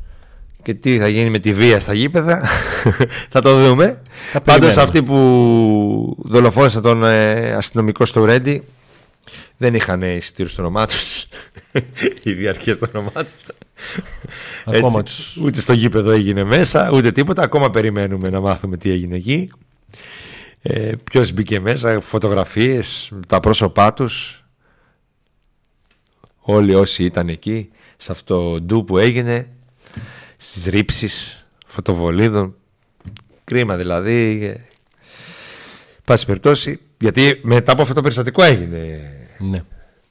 και και τι θα γίνει με τη βία στα γήπεδα θα το δούμε. Θα Πάντως περιμένουμε. αυτοί που δολοφόνησαν τον ε, αστυνομικό στο Ρέντι δεν είχαν εισιτήριο στο όνομά τους. Οι διαρχές στο όνομά τους. Ακόμα τους- Ούτε στο γήπεδο έγινε μέσα, ούτε τίποτα. Ακόμα περιμένουμε να μάθουμε τι έγινε εκεί. Ε, Ποιος μπήκε μέσα, φωτογραφίες, τα πρόσωπά τους. Όλοι όσοι ήταν εκεί, σε αυτό το ντου που έγινε, στις ρήψεις φωτοβολίδων. Κρίμα δηλαδή. ε, Πάση περιπτώσει, γιατί μετά από αυτό το περιστατικό έγινε Ναι.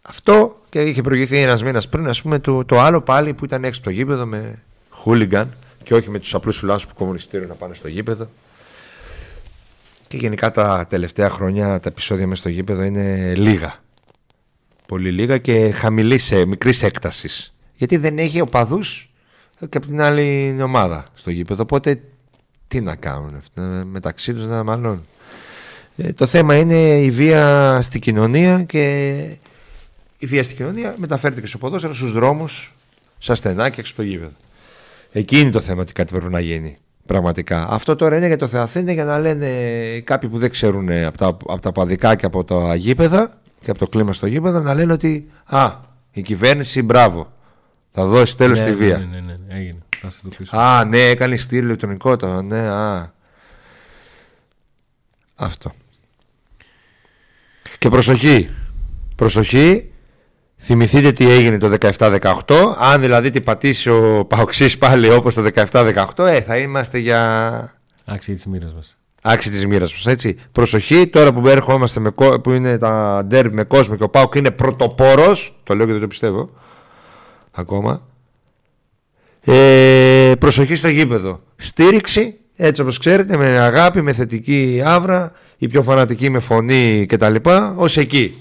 αυτό και είχε προηγηθεί ένας μήνας πριν, ας πούμε, το, το άλλο πάλι που ήταν έξω στο γήπεδο με χούλιγκαν και όχι με τους απλούς φυλάσου που κόβουν εισιτήριο να πάνε στο γήπεδο. Και γενικά τα τελευταία χρόνια τα επεισόδια μέσα στο γήπεδο είναι λίγα. Πολύ λίγα και χαμηλή σε μικρής έκτασης. Γιατί δεν έχει οπαδούς και από την άλλη ομάδα στο γήπεδο. Οπότε τι να κάνουν αυτά, μεταξύ τους να μάλλον. Ε, το θέμα είναι η βία στην κοινωνία και η βία στην κοινωνία μεταφέρεται και στο ποδόσφαιρο, στους δρόμους, στα στενά και έξω από το γήπεδο. Εκεί είναι το θέμα ότι κάτι πρέπει να γίνει. Πραγματικά. Αυτό τώρα είναι για το Θεαθήνα για να λένε κάποιοι που δεν ξέρουν από τα, από τα παδικά και από τα γήπεδα και από το κλίμα στο γήπεδο να λένε ότι Α, η κυβέρνηση μπράβο. Θα δώσει τέλος ναι, στη ναι, βία. Ναι, ναι, ναι, ναι, έγινε. Θα σε το πείσω. Α, ναι, έκανε στήρι ηλεκτρονικό το. Ναι, α. Αυτό. Και προσοχή. Προσοχή. Θυμηθείτε τι έγινε το 17-18. Αν δηλαδή την πατήσει ο Παοξής πάλι όπως το 17-18, ε, θα είμαστε για Άξιοι της μοίρας μας. άξι της μοίρας μας, έτσι. Προσοχή, τώρα που έρχομαστε με, κο- που είναι τα ντέρμπι με κόσμο και ο Πάοκ είναι πρωτοπόρος, το λέω και δεν το πιστεύω, ακόμα. Ε, προσοχή στο γήπεδο. Στήριξη, έτσι όπως ξέρετε, με αγάπη, με θετική άβρα, οι πιο φανατικοί με φωνή κτλ. Ως εκεί.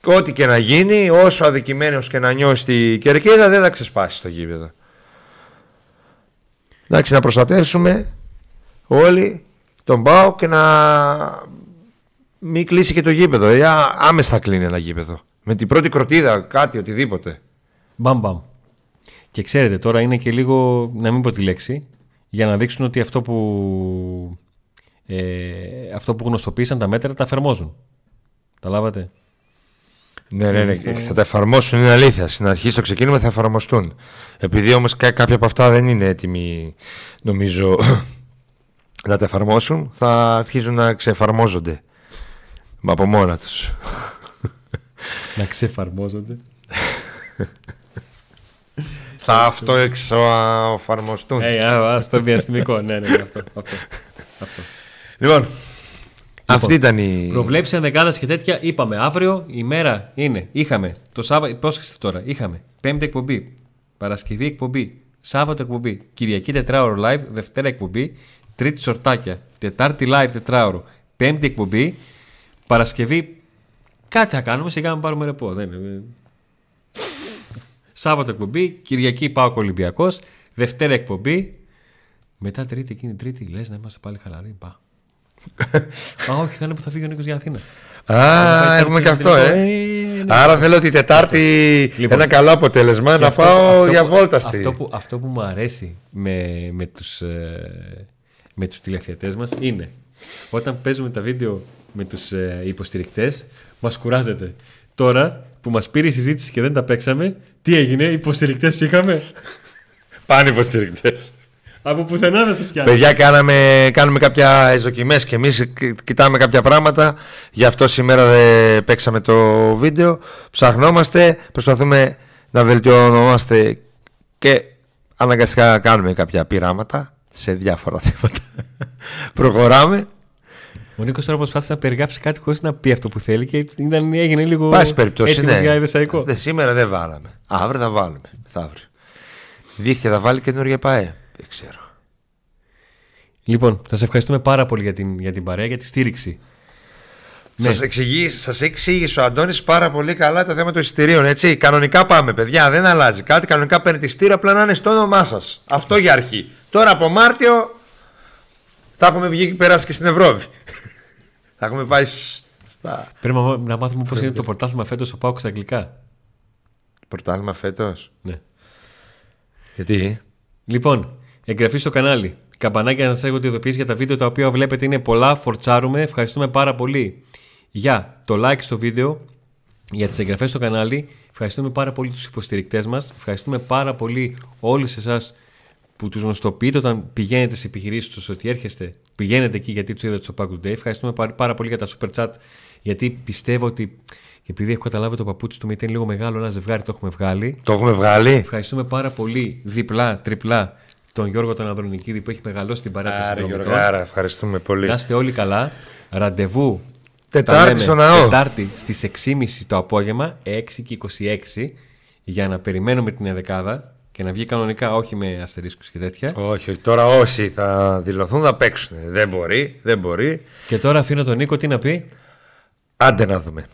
Και ό,τι και να γίνει, όσο αδικημένος και να νιώσει τη κερκίδα, δεν θα ξεσπάσει στο γήπεδο. Εντάξει, να προστατεύσουμε όλοι τον πάω και να μην κλείσει και το γήπεδο. Ε, α- άμεσα κλείνει ένα γήπεδο. Με την πρώτη κροτίδα, κάτι, οτιδήποτε. Μπαμ μπαμ. Και ξέρετε, τώρα είναι και λίγο, να μην πω τη λέξη, για να δείξουν ότι αυτό που, ε, αυτό που γνωστοποίησαν τα μέτρα τα εφαρμόζουν. Τα λάβατε; Ναι, ναι, ναι. Θα τα εφαρμόσουν, είναι αλήθεια. Στην αρχή, στο ξεκίνημα θα εφαρμοστούν. Επειδή όμως κάποια από αυτά δεν είναι έτοιμοι, νομίζω, να τα εφαρμόσουν, θα αρχίζουν να ξεφαρμόζονται. Μα από μόνα τους. Να ξεφαρμόζονται. θα αυτοεξοφαρμοστούν. Ε, α, ας, στο διαστημικό. ναι, ναι, ναι, αυτό. αυτό, αυτό. Λοιπόν, αυτή ήταν η. Προβλέψει ενδεκάδες και τέτοια. Είπαμε αύριο η μέρα είναι. Είχαμε το Σάββατο. Πρόσεξε τώρα. Είχαμε Πέμπτη εκπομπή. Παρασκευή εκπομπή. Σάββατο εκπομπή. Κυριακή τετράωρο live. Δευτέρα εκπομπή. Τρίτη σορτάκια. Τετάρτη live τετράωρο. Πέμπτη εκπομπή. Παρασκευή. Κάτι θα κάνουμε. Σιγά να πάρουμε ρεπό. Δεν είναι. Σάββατο εκπομπή. Κυριακή πάω Ολυμπιακό. Δευτέρα εκπομπή. Μετά Τρίτη εκείνη Τρίτη. Λε να είμαστε πάλι χαλαροί. Πά. Α, όχι, θα είναι που θα φύγει ο Νίκο για Αθήνα. Α, έχουμε και αυτό, ε. ναι. Άρα θέλω τη Τετάρτη Λοιπόν, ένα καλό αποτέλεσμα Και να αυτό- πάω αυτό για που- βόλτα στη. Αυτό που, αυτό που μου αρέσει με, με τους, ε, με τους τηλεθεατές μας είναι όταν παίζουμε τα βίντεο με τους ε, υποστηρικτές μας κουράζεται. Τώρα που μας πήρε η συζήτηση και δεν τα παίξαμε, τι έγινε, υποστηρικτές είχαμε; Πάνε υποστηρικτές. Από πουθενά δεν σε πιάνει. Παιδιά, κάναμε, κάνουμε κάποια δοκιμέ και εμείς κοιτάμε κάποια πράγματα. Γι' αυτό σήμερα δεν παίξαμε το βίντεο. Ψαχνόμαστε, προσπαθούμε να βελτιωνόμαστε και αναγκαστικά κάνουμε κάποια πειράματα σε διάφορα θέματα. Προχωράμε. Ο Νίκος τώρα προσπάθησε να περιγράψει κάτι χωρίς να πει αυτό που θέλει και ήταν, έγινε λίγο Πάση περιπτώσει, έτοιμος ναι. για εδεσαϊκό. Δε, σήμερα δεν βάλαμε. Αύριο θα βάλουμε. Μεθαύριο. Δίχτυα θα βάλει καινούργια ΠαΕ. Δεν ξέρω. Λοιπόν, σας ευχαριστούμε πάρα πολύ για την, για την παρέα, για τη στήριξη. Ναι. Σας, εξηγεί, σας εξήγησε ο Αντώνης πάρα πολύ καλά το θέμα των εισιτηρίων, έτσι. Κανονικά πάμε, παιδιά, δεν αλλάζει κάτι. Κανονικά παίρνετε εισιτήριο, απλά να είναι στο όνομά σας. Αυτό για αρχή. Τώρα από Μάρτιο θα έχουμε βγει και περάσει και στην Ευρώπη. Θα έχουμε πάει σ- στα Πρέπει να, να μάθουμε πώς είναι το πρωτάθλημα φέτος ο Πάουκ στα αγγλικά. πρωτάθλημα φέτος; Ναι. Γιατί, Λοιπόν, εγγραφή στο κανάλι. Καμπανάκι να σας έρχονται ειδοποιήσει για τα βίντεο τα οποία βλέπετε είναι πολλά. Φορτσάρουμε. Ευχαριστούμε πάρα πολύ για το like στο βίντεο, για τις εγγραφές στο κανάλι. Ευχαριστούμε πάρα πολύ τους υποστηρικτές μας. Ευχαριστούμε πάρα πολύ όλους εσάς που τους γνωστοποιείτε όταν πηγαίνετε σε επιχειρήσεις τους ότι έρχεστε. Πηγαίνετε εκεί γιατί τους είδατε στο Pack Day. Ευχαριστούμε πάρα πολύ για τα super chat γιατί πιστεύω ότι. Και επειδή έχω καταλάβει το παπούτσι του Μητέν λίγο μεγάλο, ένα ζευγάρι το έχουμε βγάλει. Το έχουμε βγάλει. Ευχαριστούμε πάρα πολύ διπλά, τριπλά τον Γιώργο τον Ανδρονικίδη που έχει μεγαλώσει την παράταση Άρα, Γιώργο, άρα, ευχαριστούμε πολύ. Να είστε όλοι καλά. Ραντεβού. Τετάρτη στο ναό. Τετάρτη στις 6.30 το απόγευμα, 6 και 26, για να περιμένουμε την εδεκάδα και να βγει κανονικά, όχι με αστερίσκους και τέτοια. Όχι, όχι. Τώρα όσοι θα δηλωθούν θα παίξουν. Δεν μπορεί, δεν μπορεί. Και τώρα αφήνω τον Νίκο τι να πει; Άντε να δούμε.